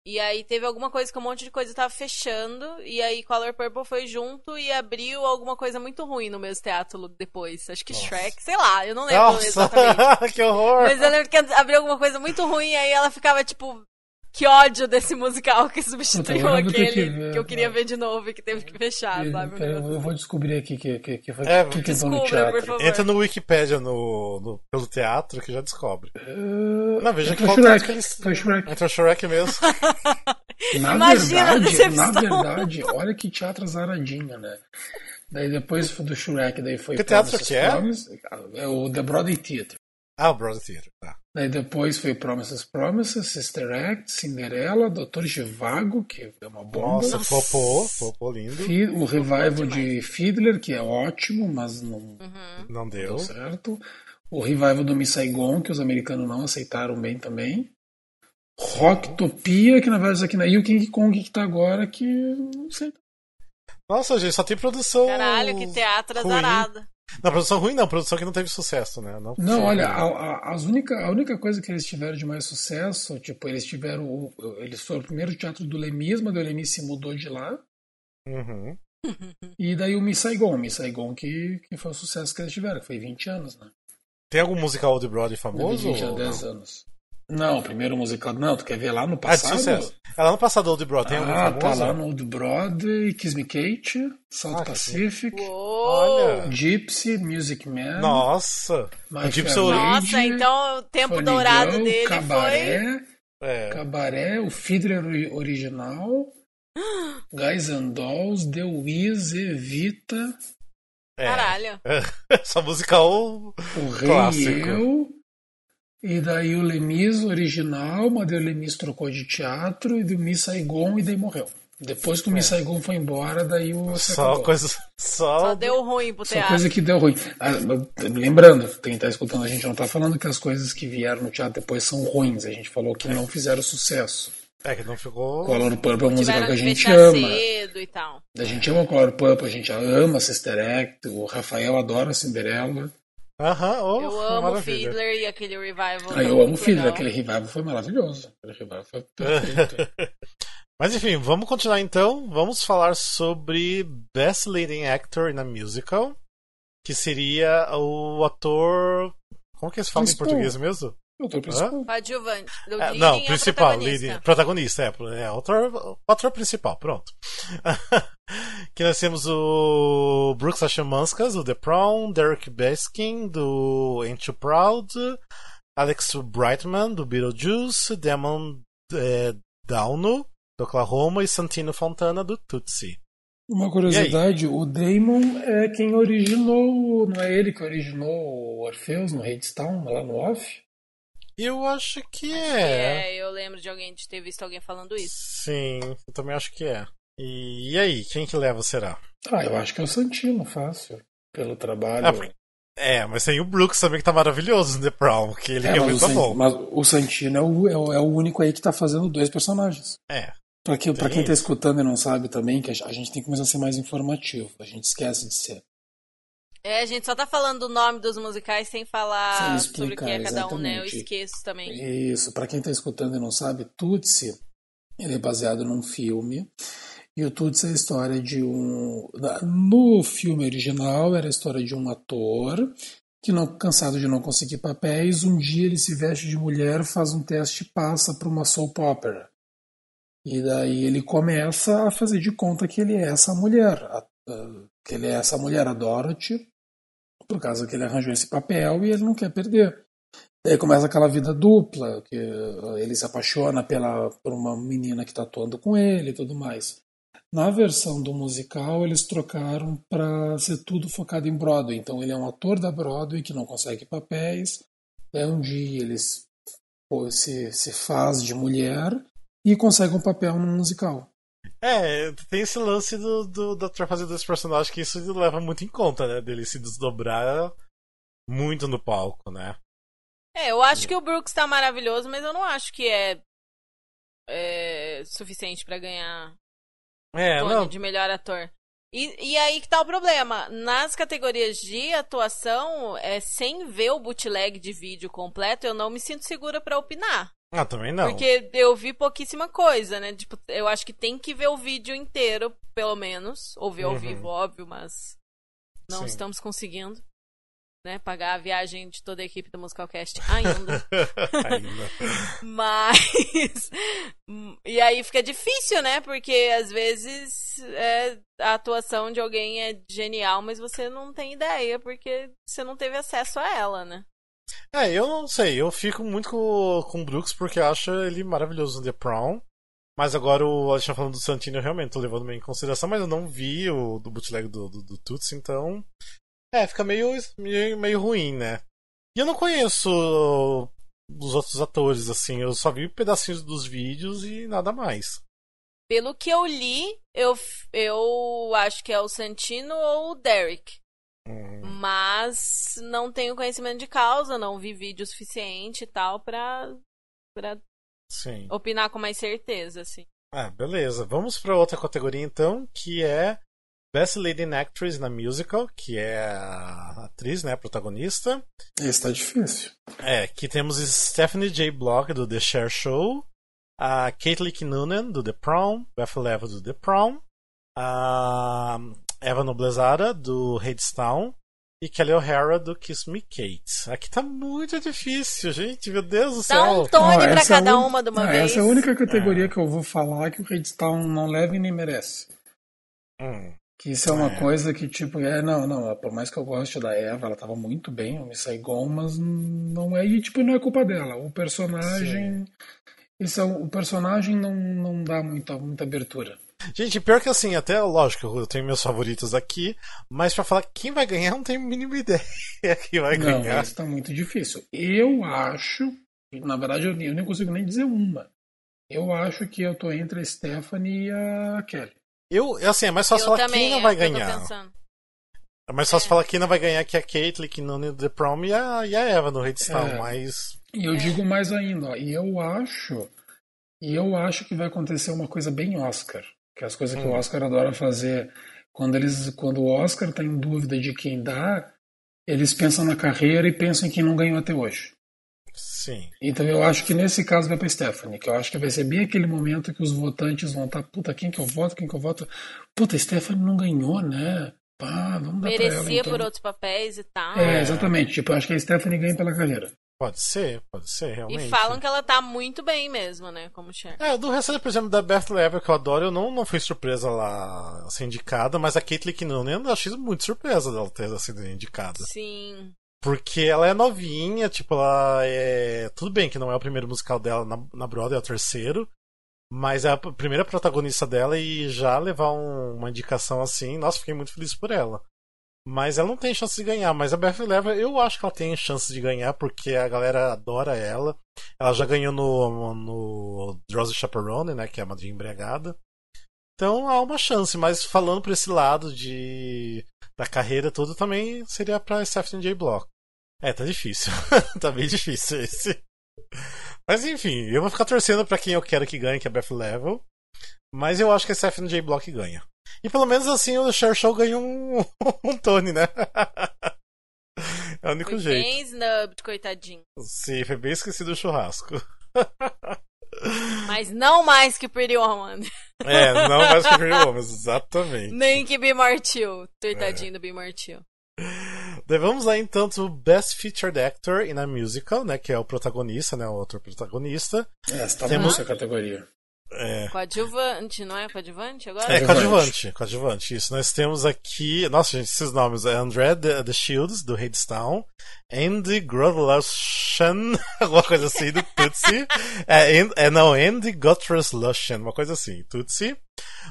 E aí teve alguma coisa que um monte de coisa tava fechando. E aí Color Purple foi junto e abriu alguma coisa muito ruim no mesmo teatro depois. Acho que Nossa. Shrek, sei lá, eu não lembro Nossa, exatamente. que horror! Mas eu lembro que abriu alguma coisa muito ruim e aí ela ficava tipo. Que ódio desse musical que substituiu eu aquele que ver, que eu queria né? ver de novo e que teve que fechar, Eu, sabe? Negócio eu vou descobrir aqui que, que, que, foi É, que, que entrou no Descubra, teatro. Entra no Wikipedia no, no- pelo teatro que já descobre. Uh, Não, veja que foi qual Shrek, que eles. foi Shrek. Entra o Shrek mesmo. Na Imagina verdade, na verdade, olha que teatro azaradinho, né? Daí depois foi do Shrek, daí foi Que teatro que é? Promises, é o The Broadway Theatre. Ah, o Brother Theater, tá. Daí depois foi Promises, Promises, Sister Act, Cinderela, Doutor Givago, que é uma bomba. Nossa, flopou, flopou lindo. Fi- O revival de Fiddler, que é ótimo, mas não Uhum. Não deu deu. certo. O revival do Miss Saigon, que os americanos não aceitaram bem também. Rocktopia, que na verdade aqui na e o King Kong que tá agora, que não sei. Nossa, gente, só tem produção. Caralho, que teatro azarado. Não, produção ruim não, produção que não teve sucesso, né? Não, Não, olha, a, a, as única, a única coisa que eles tiveram de mais sucesso, tipo, eles tiveram. o- Eles foram o primeiro teatro do Lemis, mas o Lemis se mudou de lá. Uhum. E daí o Miss Saigon, o Miss Saigon que, que foi o sucesso que eles tiveram, que foi 20 anos, né? Tem algum musical de Broadway famoso? 20 a ou 10 não? anos. Não, o primeiro musical. Não, tu quer ver lá no Ah, de passado? sucesso. É lá no passado Old Broadway, tem ah, tá lá no Old Broadway, Kiss Me Kate, South Ah, Pacific! Olha. Gypsy, Music Man, Nossa! My o Gypsy Fair Lady. Nossa, então o tempo Funny dourado Girl, dele Cabaré, É. Cabaré, o Fiddler ori- original, Guys and Dolls, The Wiz, Evita, foi. é. Caralho. Essa musical. o Rei Clássico. e Eu, e daí o Lemis original, mas daí o Lemis trocou de teatro, e do Miss Saigon, e daí morreu. Depois que o Miss Saigon foi embora, daí o É. Só acabou. coisa. Só. Só deu ruim pro Só teatro. coisa que deu ruim. Ah, lembrando, quem está escutando a gente não está falando que as coisas que vieram no teatro depois são ruins. A gente falou que não fizeram sucesso. É que não ficou. Color Purple é uma musical Tiveram que a gente ama. cedo e tal. A gente ama Color Purple, a gente ama Sister Act, o Rafael adora Cinderela. Aham, oh, Eu amo maravilha. Fiddler e aquele revival. Ah, eu amo o Fiddler, legal. aquele revival foi maravilhoso. Aquele revival foi perfeito. Mas enfim, vamos continuar então. Vamos falar sobre Best Leading Actor in a Musical, que seria o ator. Como que se fala em Principal. português mesmo? Tô principal. Coadjuvante. É, não, é principal, protagonista. leading, protagonista, é, é ator, principal, pronto. que nós temos o Brooks Ashamanskas, do The Prom, Derek Baskin, do Ain't Too Proud, Alex Brightman, do Beetlejuice, Damon eh, Downo, do Oklahoma, e Santino Fontana, do Tootsie. Uma curiosidade, o Damon é quem originou, não é ele que originou o Orpheus no Hadestown, lá no off? Eu acho que Acho é. que é, eu lembro de alguém de ter visto alguém falando isso. Sim, eu também acho que é. E, e aí, quem que leva será? Ah, eu acho que é o Santino, fácil. Pelo trabalho. Ah, porque- É, mas tem o Brooks também que tá maravilhoso no The Prom, que ele É, realmente o tá San- bom. mas o Santino é o, é, o, é o único aí que tá fazendo dois personagens. É. Pra, que, pra quem tá isso. escutando e não sabe também, que a a gente tem que começar a ser mais informativo. A gente esquece de ser. É, a gente só tá falando o nome dos musicais sem falar Sem sobre o que é cada um, né? Eu exatamente. esqueço também. Isso, pra quem tá escutando e não sabe, Tutsi, ele é baseado num filme. E o Tutsi é a história de um. No filme original, era a história de um ator que, não, cansado de não conseguir papéis, um dia ele se veste de mulher, faz um teste e passa para uma soap opera. E daí ele começa a fazer de conta que ele é essa mulher, que ele é essa mulher, a Dorothy, por causa que ele arranjou esse papel e ele não quer perder. Daí começa aquela vida dupla, que eh, ele se apaixona pela, por uma menina que está atuando com ele e tudo mais. Na versão do musical, eles trocaram para ser tudo focado em Broadway. Então ele é um ator da Broadway que não consegue papéis. Daí um dia ele se, se faz de mulher e consegue um papel no musical. É, tem esse lance do, do, ator fazer dois personagens que isso leva muito em conta, né? Dele se desdobrar muito no palco, né? É, eu acho que o Brooks tá maravilhoso, mas eu não acho que é, é suficiente para ganhar é, Tony não. de melhor ator. E, e aí que tá o problema. Nas categorias de atuação, é, sem ver o bootleg de vídeo completo, eu não me sinto segura para opinar. Ah, também não. Porque eu vi pouquíssima coisa, né? Tipo, eu acho que tem que ver o vídeo inteiro, pelo menos. Ou ver ao Uhum. vivo, óbvio, mas não Sim. estamos conseguindo. Né, pagar a viagem de toda a equipe do Musicalcast ainda. Ainda. Mas. e aí fica difícil, né? Porque às vezes é, a atuação de alguém é genial, mas você não tem ideia, porque você não teve acesso a ela, né? É, eu não sei, eu fico muito com, com o Brooks porque acho ele maravilhoso no The Prom. Mas agora o Alexandre falando do Santino, eu realmente tô levando meio em consideração, mas eu não vi o do bootleg do, do, do Tuts, então. É, fica meio, meio, meio ruim, né? E eu não conheço os outros atores, assim, eu só vi pedacinhos dos vídeos e nada mais. Pelo que eu li, eu, eu acho que é o Santino ou o Derek. Mas não tenho conhecimento de causa, não vi vídeo suficiente e tal pra, pra sim. opinar com mais certeza, assim. Ah, beleza. Vamos pra outra categoria então, que é Best Leading Actress na Musical, que é a atriz, né, a protagonista. Esse tá difícil. É, que temos Stephanie J. Block do The Share Show, a Caitlin Noonan do The Prom, Beth Level do The Prom, a Eva Noblezada do Hadestown e Kelly O'Hara do Kiss Me Kate. Aqui tá muito difícil, gente, meu Deus do Dá um céu. Tony Ó, pra é cada un- uma de uma Ah, vez. Essa é a única categoria que eu vou falar que o Redstone não leva e nem merece. Hum, Que isso é uma É. coisa que, tipo, é, não, não, por mais que eu goste da Eva, ela tava muito bem, o Miss Saigon, mas não é, e, tipo, não é culpa dela. O personagem. Isso é, o personagem não, não dá muita, muita abertura. Gente, pior que assim, até lógico, eu tenho meus favoritos aqui, mas pra falar quem vai ganhar, eu não tenho a mínima ideia quem vai Não, ganhar. isso tá muito difícil. Eu acho, na verdade eu, nem- eu nem consigo nem dizer uma. Eu acho que eu tô entre a Stephanie e a Kelly. Eu, assim, é mais fácil eu falar também, quem não é vai ganhar. É mais fácil É. falar quem não vai ganhar que a Caitlyn, que não no The Prom e a, e a Eva no Redstone, É. mas. E eu digo mais ainda, ó, e eu acho, e eu acho que vai acontecer uma coisa bem Oscar, que é as coisas que o Oscar adora fazer, quando eles, quando o Oscar tá em dúvida de quem dá, eles pensam na carreira e pensam em quem não ganhou até hoje. Sim. Então eu acho que nesse caso vai pra Stephanie, que eu acho que vai ser bem aquele momento que os votantes vão estar, puta, quem que eu voto, quem que eu voto? Puta, a Stephanie não ganhou, né? Pá, vamos dar pra ela, Merecia então. por outros papéis e tal. É, exatamente. Tipo, eu acho que a Stephanie ganha pela carreira. Pode ser, pode ser, realmente. E falam que ela tá muito bem mesmo, né? Como Cher. É, do resto, por exemplo, da Beth Lever, que eu adoro, eu não, não fui surpresa lá ser indicada, mas a Caitlyn Kinonen eu achei muito surpresa dela ter sido indicada. Sim. Porque ela é novinha, tipo, ela é. Tudo bem que não é o primeiro musical dela na, na Broadway, é o terceiro. Mas é a primeira protagonista dela e já levar um- uma indicação assim, nossa, fiquei muito feliz por ela. Mas ela não tem chance de ganhar. Mas a Beth Lever, eu acho que ela tem chance de ganhar, porque a galera adora ela. Ela já ganhou no, no Rose Chaperone, né? Que é a Madrinha Embriagada. Então há uma chance, mas falando por esse lado de da carreira toda, também seria pra Stephanie J. Block. É, tá difícil. tá bem difícil esse. Mas enfim, eu vou ficar torcendo pra quem eu quero que ganhe, que é a Beth Level. Mas eu acho que a Stephanie J. Block ganha. E pelo menos assim o Cher Show ganha um, um Tony, né? é o único Foi jeito. bem snubbed, coitadinho. Sim, foi bem esquecido o churrasco. Mas não mais que Pretty Woman. É, não mais que Pretty Woman, exatamente. Nem que Be Martil. É. Coitadinho do Be Martil. Daí vamos lá então pro Best Featured Actor in a Musical, né? Que é o protagonista, né? O outro protagonista. Essa tá Temos- nessa categoria. É, Coadjuvante, não é coadjuvante agora? é Coadjuvante. coadjuvante, coadjuvante, isso. Nós temos aqui, nossa gente, esses nomes, é André The, The Shields, do Hadestown, Andy Grodlushan, alguma coisa assim, do Tootsie, é, é, não, Andy Gottraslushan, uma coisa assim, Tootsie,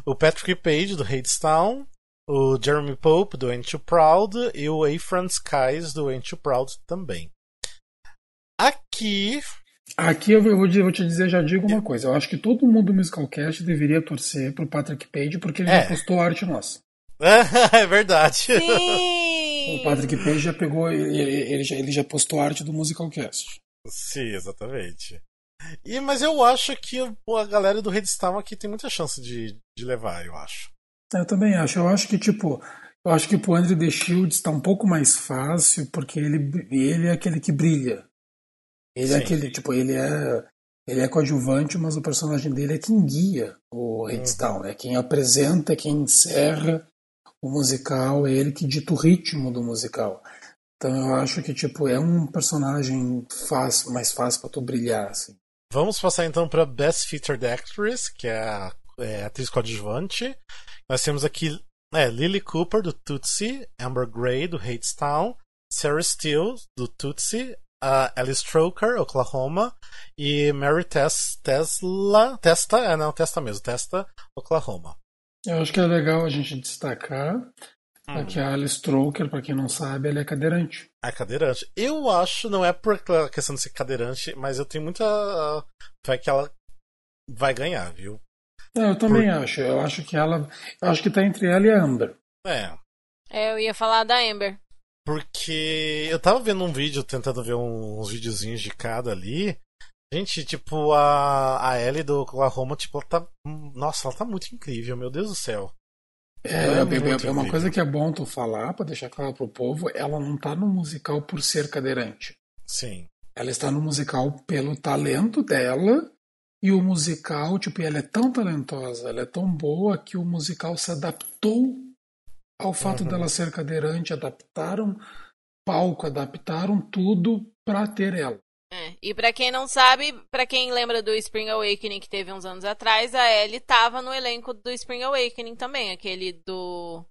o Patrick Page, do Hadestown, o Jeremy Pope, do Ain't Too Proud, e o A. Franz Kais, do Ain't Too Proud também. Aqui, Aqui eu vou, vou te dizer, já digo uma coisa. Eu acho que todo mundo do Musicalcast deveria torcer pro Patrick Page, porque ele É. já postou arte nossa. é verdade. Sim! O Patrick Page já pegou, ele, ele já, ele já postou arte do Musicalcast. Sim, exatamente. E, mas eu acho que a galera do Redstone aqui tem muita chance de, de levar, eu acho. Eu também acho. Eu acho que, tipo, eu acho que pro Andrew The Shield está um pouco mais fácil, porque ele, ele é aquele que brilha. Ele é Sim. é aquele, tipo, ele é. Ele é coadjuvante, mas o personagem dele é quem guia o Redstone, uhum. é quem apresenta, é quem encerra o musical, é ele que dita o ritmo do musical. Então eu acho que tipo é um personagem fácil, mais fácil para tu brilhar assim. Vamos passar então para Best Featured Actress, que é a, é a atriz coadjuvante. Nós temos aqui é, Lily Cooper, do Tootsie, Amber Gray, do Hadestown, Sarah Steele, do Tootsie, uh, Alice Stroker, Oklahoma, e Mary Tess, Tesla, Testa, é não, Testa mesmo, Testa, Oklahoma. Eu acho que é legal a gente destacar hum. que a Alice Stroker, para quem não sabe, ela é cadeirante. É cadeirante. Eu acho, não é por questão de ser cadeirante, mas eu tenho muita fé que ela vai ganhar, viu? É, eu também Por... acho. Eu acho que ela. Eu acho que tá entre ela e a Amber. É. É, eu ia falar da Amber. Porque eu tava vendo um vídeo, tentando ver uns videozinhos de cada ali. Gente, tipo, a, a Ellie do Oklahoma, tipo, ela tá. Nossa, ela tá muito incrível, meu Deus do céu. É, é, é, é uma coisa que é bom tu falar, pra deixar claro pro povo, ela não tá no musical por ser cadeirante. Sim. Ela está no musical pelo talento dela e o musical, tipo, ela é tão talentosa, ela é tão boa que o musical se adaptou ao fato uhum. dela ser cadeirante, adaptaram palco, adaptaram tudo para ter ela. É, e para quem não sabe, para quem lembra do Spring Awakening que teve uns anos atrás, a Ellie tava no elenco do Spring Awakening também, aquele do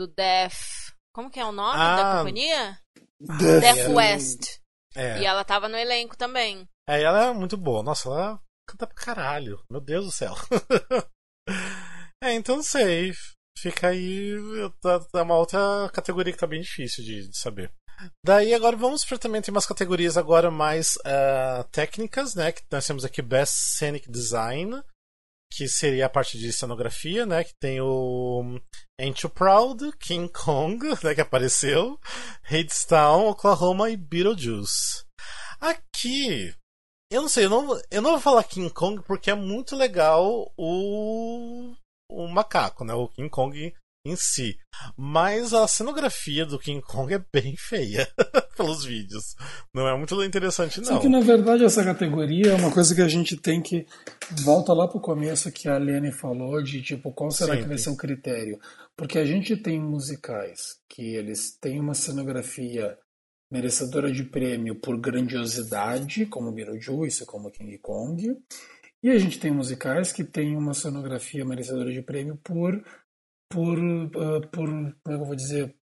do Death, como que é o nome ah, da companhia? Death, Death West. É. E ela tava no elenco também. É, ela é muito boa. Nossa, ela canta pra caralho. Meu Deus do céu. é, então não sei. Fica aí. Tá uma outra categoria que tá bem difícil de, de saber. Daí agora vamos para também tem umas categorias agora mais uh, técnicas, né? Que nós temos aqui Best Scenic Design, que seria a parte de cenografia, né? Que tem o Ain't You Proud, King Kong, né? Que apareceu, Hadestown, Oklahoma e Beetlejuice. Aqui eu não sei, eu não, eu não vou falar King Kong porque é muito legal o, o macaco, né? O King Kong em si. Mas a cenografia do King Kong é bem feia pelos vídeos. Não é muito interessante, não. Só que na verdade essa categoria é uma coisa que a gente tem que. Volta lá pro começo que a Lene falou de tipo, qual será que vai ser o critério? Porque a gente tem musicais que eles têm uma cenografia merecedora de prêmio por grandiosidade, como Beetlejuice, como King Kong. E a gente tem musicais que têm uma sonografia merecedora de prêmio por, por, uh, por como é que eu vou dizer,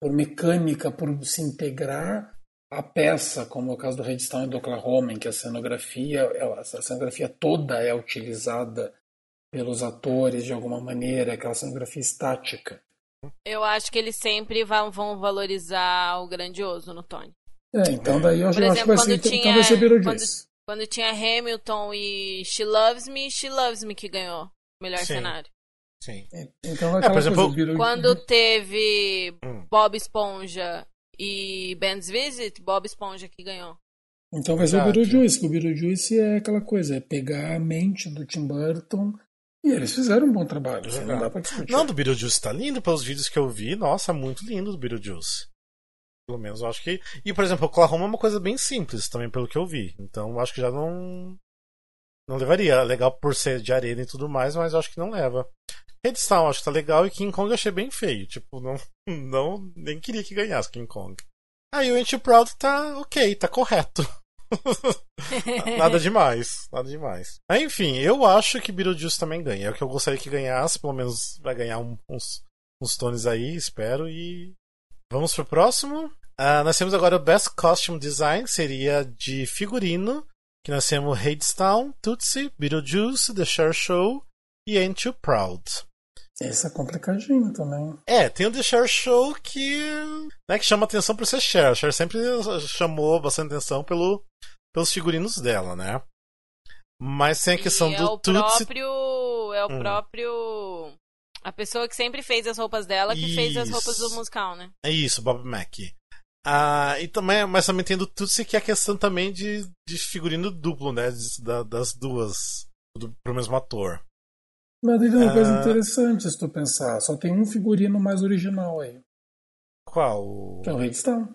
por mecânica, por se integrar a peça, como é o caso do Redstone e do Oklahoma, em que a cenografia, a cenografia toda é utilizada pelos atores de alguma maneira, aquela cenografia estática. Eu acho que eles sempre vão, vão valorizar o grandioso no Tony. É, então daí eu, Por exemplo, acho que vai ser, tinha, então vai ser. Quando, quando tinha Hamilton e She Loves Me, She Loves Me que ganhou melhor Sim. cenário. Sim. É, então é, por exemplo, quando teve hum. Bob Esponja e Ben's Visit, Bob Esponja que ganhou. Então vai ser o Beetlejuice, que o Beetlejuice é aquela coisa, é pegar a mente do Tim Burton e eles fizeram um bom trabalho, assim, não dá pra discutir. Não, do Beetlejuice tá lindo pelos vídeos que eu vi. Nossa, muito lindo do Beetlejuice. Pelo menos eu acho que. E, por exemplo, o Oklahoma é uma coisa bem simples também, pelo que eu vi. Então eu acho que já não. Não levaria. Legal por ser de arena e tudo mais, mas eu acho que não leva. Redstone acho que tá legal e King Kong eu achei bem feio. Tipo, não, não nem queria que ganhasse King Kong. Aí o Anti-Proud tá ok, tá correto. nada demais, nada demais. Enfim, eu acho que Beetlejuice também ganha. É o que eu gostaria que ganhasse, pelo menos vai ganhar um, uns, uns tones aí, espero. E vamos pro próximo. Uh, nós temos agora o Best Costume Design, seria de figurino, que nós temos Hadestown, Tootsie, Beetlejuice, The Share Show e Ain't You Proud. Esse é complicadinho também. É, tem o The Cher Show que, né, que chama atenção por ser Cher. A Cher sempre chamou bastante atenção pelo, pelos figurinos dela, né? Mas tem a questão e do é o Tutsi... próprio É o hum. próprio... A pessoa que sempre fez as roupas dela que isso. fez as roupas do musical, né? É isso, Bob Mackey. Ah, e também, mas também tem do Tutsi que é a questão também de, de figurino duplo, né? De, da, das duas. Do, pro mesmo ator. Mas tem uma ah, coisa interessante se tu pensar. Só tem um figurino mais original aí. Qual? Que é o Redstone.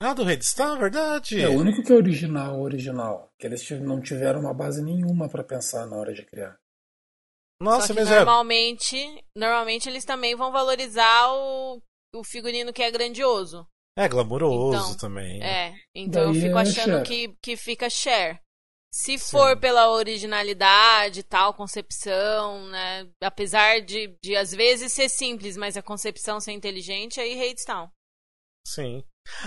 Ah, do Redstone, verdade. É o único que é original, original. Que eles não tiveram uma base nenhuma para pensar na hora de criar. Nossa, Só que mas é- normalmente, é... normalmente eles também vão valorizar o, o figurino que é grandioso. É, glamouroso então, também. É, então Daí eu fico é achando que, que fica share. Se Sim. for pela originalidade tal, concepção, né? Apesar de, de às vezes ser simples, mas a concepção ser inteligente, aí Hadestown. Sim.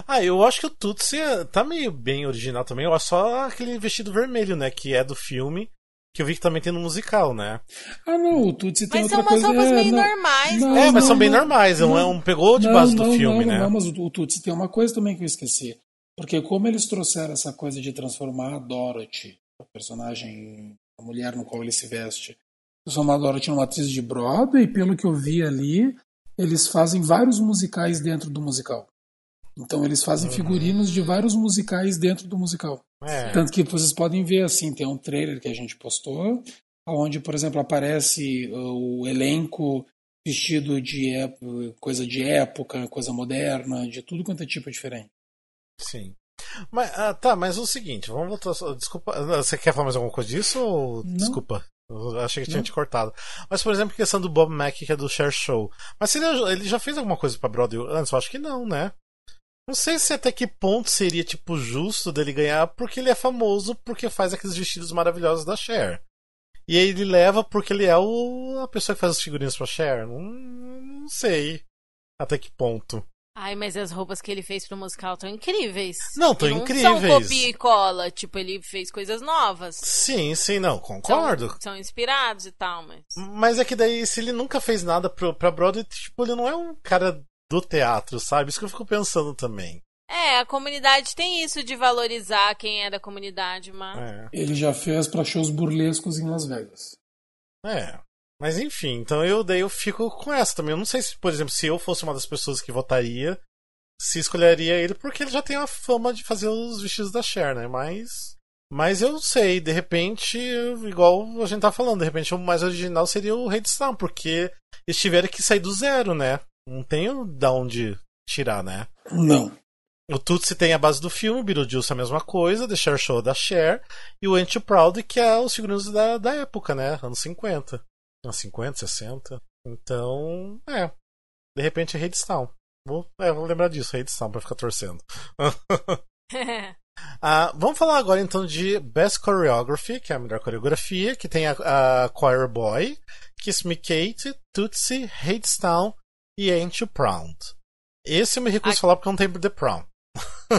Ah, eu acho que o Tutsi tá meio bem original também. Eu acho só aquele vestido vermelho, né? Que é do filme. Que eu vi que também tem no musical, né? Ah, não, o Tutsi tem mas outra coisa... Mas são umas roupas é, bem normais. Não, é, mas não, são bem normais. Não, é um pegou de base do filme, né? Não, mas o, o Tutsi tem uma coisa também que eu esqueci. Porque como eles trouxeram essa coisa de transformar a Dorothy, a personagem, a mulher no qual ele se veste, transformar a Dorothy numa atriz de Broadway, pelo que eu vi ali, eles fazem vários musicais dentro do musical. Então eles fazem uhum. figurinos de vários musicais dentro do musical. É. Tanto que vocês podem ver assim, tem um trailer que a gente postou, onde, por exemplo, aparece o elenco vestido de coisa de época, coisa moderna, de tudo quanto é tipo diferente. Sim. Mas, ah, tá, mas o seguinte, vamos voltar. Desculpa, você quer falar mais alguma coisa disso ou. Desculpa. Eu achei que tinha te cortado. Mas, por exemplo, a questão do Bob Mack, que é do Share Show. Mas ele, ele já fez alguma coisa pra Broadway antes? Eu acho que não, né? Não sei se até que ponto seria, tipo, justo dele ganhar, porque ele é famoso porque faz aqueles vestidos maravilhosos da Cher. E aí ele leva porque ele é o, a pessoa que faz os figurinhos pra Cher. Não, não sei até que ponto. Ai, mas as roupas que ele fez pro musical estão incríveis. Não, estão incríveis. São copia e cola, tipo, ele fez coisas novas. Sim, sim, não, concordo. São, são inspirados e tal, mas. Mas é que daí, se ele nunca fez nada pro, pra Broadway, tipo, ele não é um cara do teatro, sabe? Isso que eu fico pensando também. É, a comunidade tem isso de valorizar quem é da comunidade, mas. É. Ele já fez pra shows burlescos em Las Vegas. É. Mas enfim, então eu daí eu fico com essa também. Eu não sei se, por exemplo, se eu fosse uma das pessoas que votaria, se escolheria ele, porque ele já tem a fama de fazer os vestidos da Cher, né? Mas. Mas eu sei, de repente, igual a gente tá falando, de repente o mais original seria o Redstone, porque eles tiveram que sair do zero, né? Não tem da onde tirar, né? Não. O Tutsi tem a base do filme, o Beetlejuice é a mesma coisa, The Cher Show da Cher, e o Ain't Proud, que é os figurinos da, da época, né? Anos 50 uns 50, 60. Então, é. De repente é Redstone. Vou, é, vou lembrar disso, Redstone, pra ficar torcendo. ah, vamos falar agora então de Best Choreography, que é a melhor coreografia, que tem a, a Choir Boy, Kiss Me Kate, Tootsie, Hadestown e Ain't Proud. Esse eu me recuso a falar porque não tem The Prom.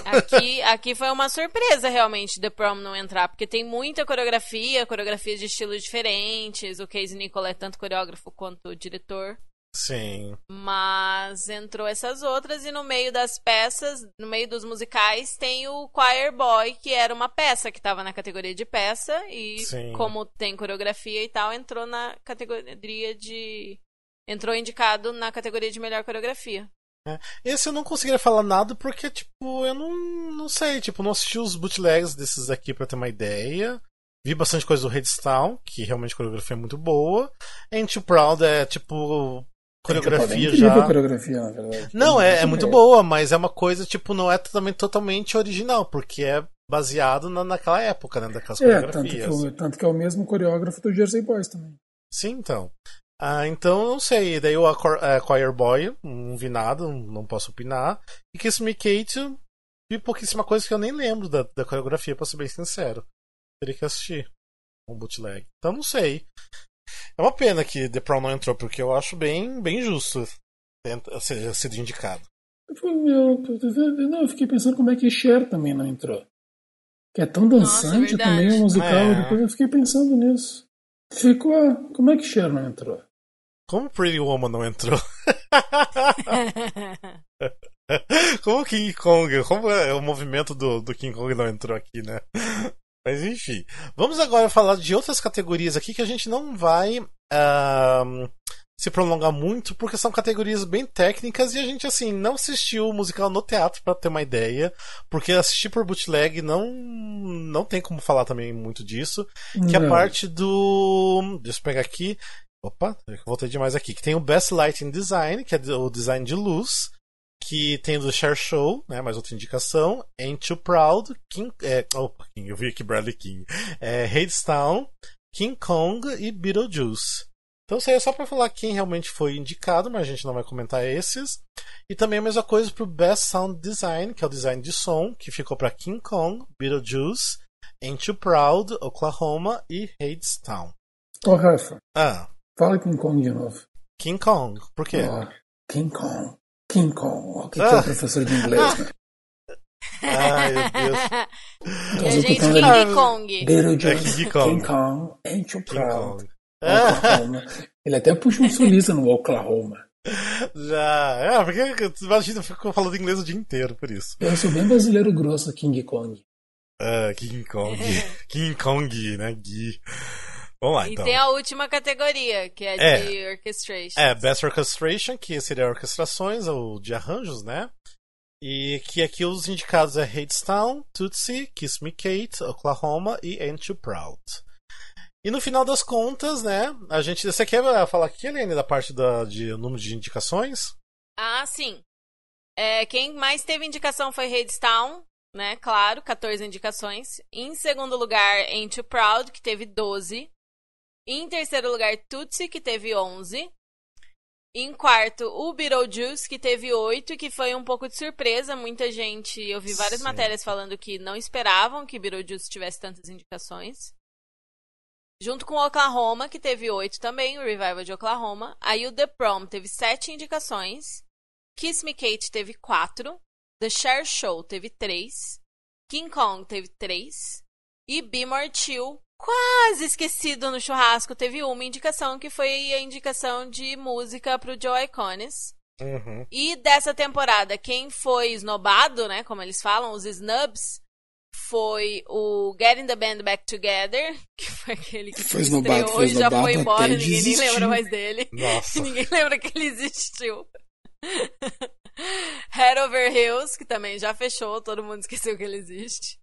Aqui, aqui foi uma surpresa realmente The Prom não entrar, porque tem muita coreografia, coreografias de estilos diferentes. O Casey Nicola é tanto coreógrafo quanto diretor. Sim. Mas entrou essas outras e no meio das peças, no meio dos musicais, tem o Choir Boy, que era uma peça que estava na categoria de peça e Sim. como tem coreografia e tal, entrou na categoria de entrou indicado na categoria de melhor coreografia. É. Esse eu não conseguiria falar nada porque, tipo, eu não, não sei, tipo, não assisti os bootlegs desses aqui para ter uma ideia. Vi bastante coisa do Redstone, que realmente a coreografia é muito boa. Ain't Proud é, tipo, coreografia é já. coreografia, na verdade. Não, é, é muito boa, mas é uma coisa, tipo, não é também totalmente original, porque é baseado na, naquela época, né, daquelas é, coreografias. Tanto que, tanto que é o mesmo coreógrafo do Jersey Boys também. Sim, então. Ah, então não sei. Daí o é, Choir Boy, não vi nada, não posso opinar. E Kiss Me Kate, vi pouquíssima coisa que eu nem lembro da, da coreografia, pra ser bem sincero. Teria que assistir um bootleg. Então não sei. É uma pena que The Prom não entrou, porque eu acho bem, bem justo seja sido indicado. Eu, não, eu fiquei pensando como é que Cher também não entrou. Que é tão dançante Nossa, é também o musical. É. Depois eu fiquei pensando nisso. Ficou. Como é que Cher não entrou? Como Pretty Woman não entrou? como King Kong? Como é o movimento do, do King Kong não entrou aqui, né? Mas enfim. Vamos agora falar de outras categorias aqui que a gente não vai. Uh, se prolongar muito, porque são categorias bem técnicas e a gente, assim, não assistiu o musical no teatro para ter uma ideia, porque assistir por bootleg não, não tem como falar também muito disso. Que a parte do. Deixa eu pegar aqui. Opa, voltei demais aqui. Que tem o Best Lighting Design, que é o design de luz. Que tem do Share Show, né? Mais outra indicação. Ain't Too Proud, King. É, opa, eu vi aqui Bradley King. É, Hadestown, King Kong e Beetlejuice. Então isso aí é só para falar quem realmente foi indicado, mas a gente não vai comentar esses. E também a mesma coisa pro Best Sound Design, que é o design de som, que ficou para King Kong, Beetlejuice, Ain't You Proud, Oklahoma e Hadestown. Ô, Rafa. Ah. Fala King Kong de novo. King Kong, por quê? Oh, King Kong. King Kong. O que, ah. que é o professor de inglês, né? Ai, meu Deus. E a gente, King Kong. Beetlejuice, É King Kong. King Kong, Ain't You King Proud. Kong. Oklahoma. Ele até puxa um sulista no Oklahoma. Já. É, porque imagina, ficou falando inglês o dia inteiro, por isso. Eu sou bem brasileiro grosso, King Kong. Ah, King Kong. King Kong, né? Gui. Vamos lá, E então. tem a última categoria, que é, É. de orchestration. É, Best Orchestration, que seria orquestrações ou de arranjos, né? E que aqui os indicados é Hadestown, Tootsie, Kiss Me Kate, Oklahoma e Ain't You Proud. E no final das contas, né, a gente... Você quer falar aqui, Helene, da parte da, de número de indicações? Ah, sim. É, quem mais teve indicação foi Hadestown, né? Claro, 14 indicações. Em segundo lugar, Ain't You Proud, que teve 12. Em terceiro lugar, Tootsie, que teve 11. Em quarto, o Beetlejuice, que teve 8, e que foi um pouco de surpresa. Muita gente, eu vi várias Sim. matérias falando que não esperavam que Beetlejuice tivesse tantas indicações. Junto com o Oklahoma, que teve 8 também, o Revival de Oklahoma. Aí o The Prom teve 7 indicações. Kiss Me Kate teve 4. The Cher Show teve 3. King Kong teve 3. E Be More Chill, quase esquecido no churrasco, teve uma indicação, que foi a indicação de música pro Joe Iconis. Uhum. E dessa temporada, quem foi esnobado, né, como eles falam, os snubs, foi o Getting the Band Back Together, que foi aquele que Foi estreou esnobado, foi e já foi embora, ninguém nem desistir. lembra mais dele. Nossa. ninguém lembra que ele existiu. Head Over Hills, que também já fechou, todo mundo esqueceu que ele existe.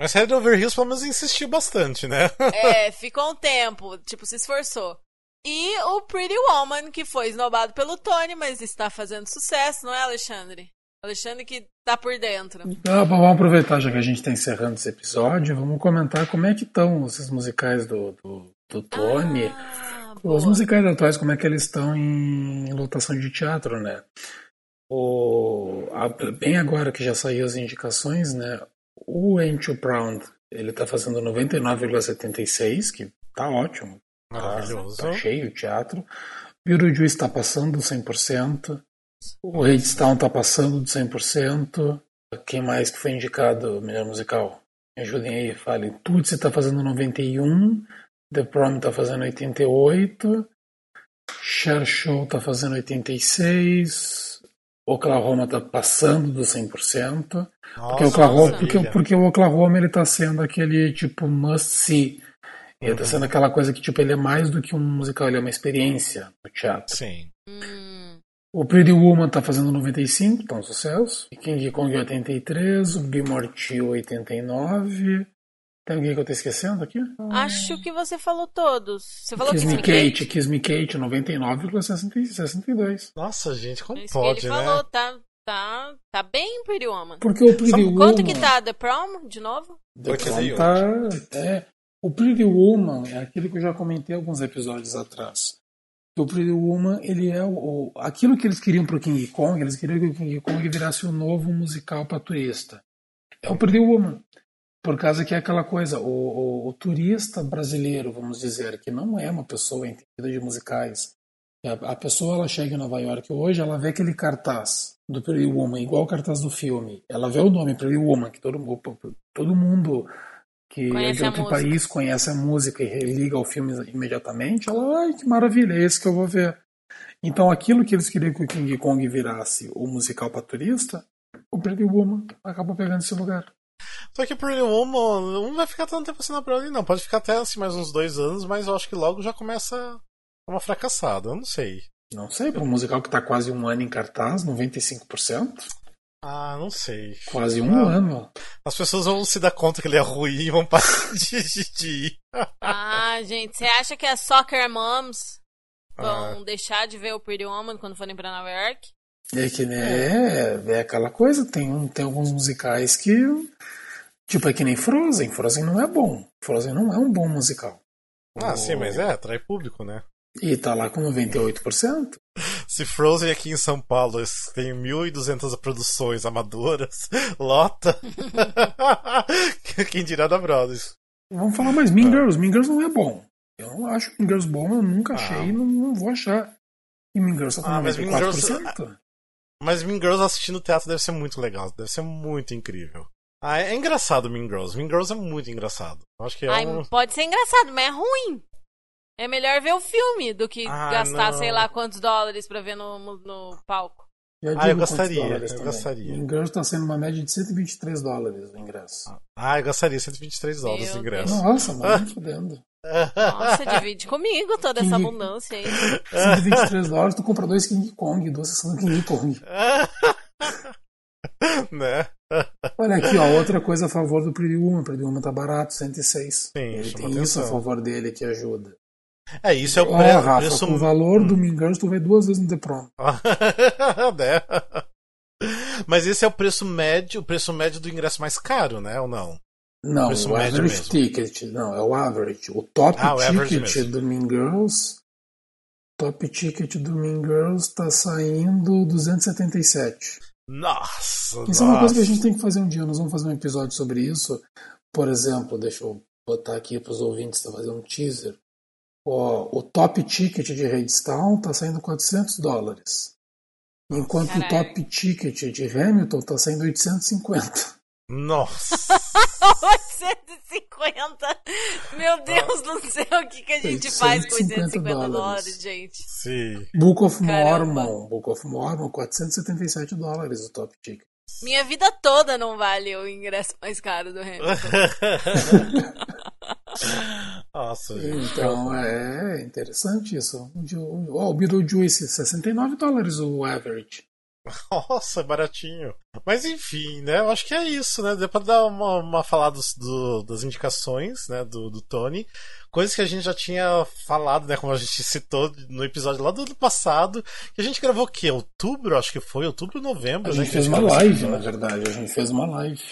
Mas Head Over Heels pelo menos insistiu bastante, né? É, ficou um tempo, tipo, se esforçou. E o Pretty Woman, que foi esnobado pelo Tony, mas está fazendo sucesso, não é, Alexandre? Alexandre que tá por dentro. Ah, bom, vamos aproveitar, já que a gente está encerrando esse episódio, vamos comentar como é que estão esses musicais do, do, do Tony. Ah, Os boa. musicais atuais, como é que eles estão em lotação de teatro, né? O, a- bem agora que já saiu as indicações, né? O You Proud, ele tá fazendo 99,76, que tá ótimo. Tá, Maravilhoso. tá cheio o teatro. Beetlejuice está passando do 100%. O Hadestown tá passando do 100%. Quem mais que foi indicado melhor musical? Me ajudem aí, falem. Tutsi tá fazendo 91. The Prom tá fazendo 88. Share Show tá fazendo 86. Oklahoma tá passando do 100%. Porque, o Oklahoma, porque, porque o Oklahoma ele tá sendo aquele tipo must see. Ele tá sendo aquela coisa que tipo ele é mais do que um musical, ele é uma experiência no teatro. Sim. O Pretty Woman tá fazendo 95, tá um sucesso. King Kong 83, o Be More Chill 89. Tem alguém que eu tô esquecendo aqui? acho que você falou todos. Você falou Kiss que Me Kate, Kiss Me Kate 99,62. Nossa, gente, como Isso pode, que ele né? falou, tá, tá, tá bem Pretty Woman. Porque o Pretty Woman... Quanto que tá The Prom, de novo? The 88. Prom tá, é, o Pretty Woman é aquilo que eu já comentei alguns episódios atrás. O Pretty Woman, ele é o, o- aquilo que eles queriam pro King Kong, eles queriam que o King Kong virasse o novo musical para turista. É o Pretty Woman. Por causa que é aquela coisa, o, o- o turista brasileiro, vamos dizer, que não é uma pessoa entendida de musicais. A, a pessoa ela chega em Nova York hoje, ela vê aquele cartaz do Pretty Woman, igual o cartaz do filme. Ela vê o nome Pretty Woman, que todo, todo mundo que é Conhece de a outro país conhece a música e liga ao filme imediatamente, ela, ai, que maravilha, é esse que eu vou ver. Então aquilo que eles queriam que o King Kong virasse o musical para turista, o Pretty Woman acabou pegando esse lugar. Só que Pretty Woman não vai ficar tanto tempo assim na Broadway, não. Pode ficar até assim mais uns dois anos, mas eu acho que logo já começa uma fracassada. Eu não sei. Não sei, para um musical que está quase um ano em cartaz, 95%? Ah, não sei. Quase um ah, ano. As pessoas vão se dar conta que ele é ruim e vão parar de, de ir. Ah, gente, você acha que as soccer moms vão ah. deixar de ver o Pretty Woman quando forem para Nova York? É que né, é, é aquela coisa, tem, tem alguns musicais que. Tipo, é que nem Frozen. Frozen não é bom. Frozen não é um bom musical. Ah, o... sim, mas é, atrai público, né? E tá lá com 98%. Se Frozen aqui em São Paulo tem 1.200 produções amadoras, lota. Quem dirá da Brothers? Vamos falar mais Mean Girls. Mean Girls não é bom. Eu não acho Mean Girls bom, eu nunca ah. achei e não, não, vou achar. E Mean Girls tá com ah, 94%. Mas Mean Girls, mas Mean Girls assistindo teatro deve ser muito legal, deve ser muito incrível. Ah, é engraçado Mean Girls. Mean Girls é muito engraçado. Acho que é Ai, um... Pode ser engraçado, mas é ruim. É melhor ver o filme do que ah, gastar não. sei lá quantos dólares pra ver no, no palco. ah, eu gostaria, eu gostaria. O ingresso está sendo uma média de 123 dólares o ingresso. Ah, eu gostaria, 123 dólares o ingresso. Nossa, mano, fodendo. Nossa, divide comigo toda essa King... abundância aí. 123 dólares, tu compra dois King Kong, duas sessões do King Kong. né? Olha aqui, ó, outra coisa a favor do Pretty Woman. Pretty Woman tá barato, 106. Sim, Ele tem atenção. isso a favor dele que ajuda. É, isso é o preço. Rafa, preço... o valor hum. do Mingans tu vai duas vezes no The Prom. né? Mas esse é o preço médio, o preço médio do ingresso mais caro, né? Ou não? Não, o, o average mesmo. ticket, não, é o average. O top ah, o ticket do Mean Girls, top ticket do Mean Girls tá saindo 277. Nossa! Isso nossa. é uma coisa que a gente tem que fazer um dia. Nós vamos fazer um episódio sobre isso. Por exemplo, deixa eu botar aqui para os ouvintes tá fazer um teaser. O top ticket de Redstone tá saindo 400 dólares. Enquanto Caralho. o top ticket de Hamilton tá saindo 850. Nossa! 850! Meu Deus do céu, o que, que a gente faz com 850 dólares. dólares, gente? Sim. Book of Caramba. Mormon. Book of Mormon, 477 dólares o top ticket. Minha vida toda não vale o ingresso mais caro do Hamilton. Nossa. Então é interessante isso. O, o Beetlejuice, 69 dólares o average. Nossa, baratinho. Mas enfim, né? Eu acho que é isso, né? Deu pra dar uma, uma falada do, das indicações, né? Do, do Tony. Coisas que a gente já tinha falado, né? Como a gente citou no episódio lá do ano passado. Que a gente gravou o quê? Outubro, acho que foi. Outubro, novembro, a né? Gente fez uma live, na verdade. A gente fez uma live.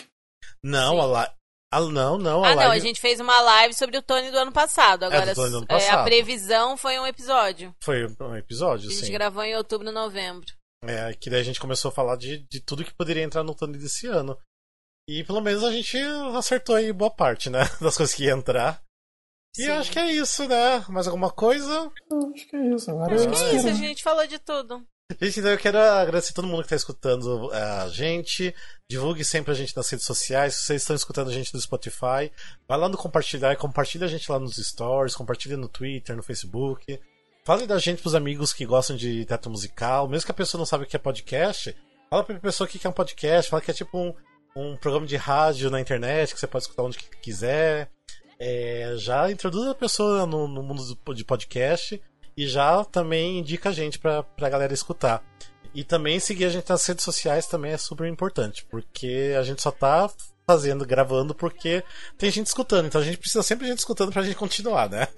Não, a live. Ah, não, não. A ah, live... não, a gente fez uma live sobre o Tony do ano passado. Agora, é, do ano passado. É, a previsão foi um episódio. Foi um episódio, sim. A gente sim. gravou em outubro, novembro. É, que daí a gente começou a falar de, de tudo que poderia entrar no Tony desse ano. E pelo menos a gente acertou aí boa parte, né? Das coisas que ia entrar. E eu acho que é isso, né? Mais alguma coisa? Eu acho que é isso. Agora acho que é isso, a gente falou de tudo. Gente, então eu quero agradecer a todo mundo que está escutando é, a gente. Divulgue sempre a gente nas redes sociais. Se vocês estão escutando a gente no Spotify, vai lá no compartilhar, compartilha a gente lá nos stories, compartilha no Twitter, no Facebook. Fale da gente pros amigos que gostam de teatro musical, mesmo que a pessoa não sabe o que é podcast. Fala pra pessoa que é um podcast, fala que é tipo um, um programa de rádio na internet que você pode escutar onde quiser. É, já introduz a pessoa no, no, mundo de podcast e já também indica a gente pra, pra galera escutar. E também seguir a gente nas redes sociais também é super importante, porque a gente só tá fazendo, gravando, porque tem gente escutando. Então a gente precisa sempre de gente escutando pra gente continuar, né?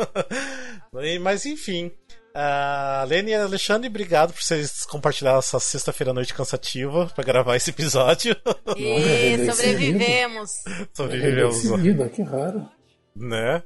Mas enfim. Uh, Lene e Alexandre, obrigado por vocês compartilhar essa sexta-feira à noite cansativa para gravar esse episódio. E sobrevivemos. sobrevivemos. Vida, que raro. Né?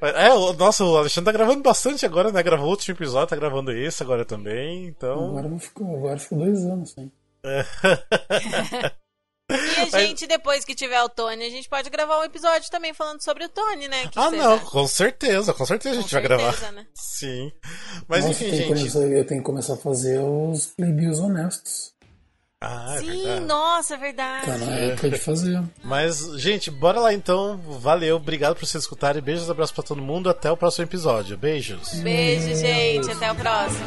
É, nossa, o Alexandre tá gravando bastante agora, né? Gravou outro episódio, tá gravando esse agora também, então... Agora ficou, agora ficou dois anos, sim. E a gente, depois que tiver o Tony, a gente pode gravar um episódio também falando sobre o Tony, né? Que ah, seja... não, com certeza, com certeza a gente vai gravar. Né? Sim. Mas Nossa, enfim, gente. Começar, eu tenho que começar a fazer os reviews honestos. Ah, é Sim, verdade. nossa, é verdade. Tá na época de fazer. Mas, gente, bora lá então. Valeu, obrigado por vocês escutarem. Beijos, abraços pra todo mundo. Até o próximo episódio. Beijos. Beijo, gente. Até o próximo.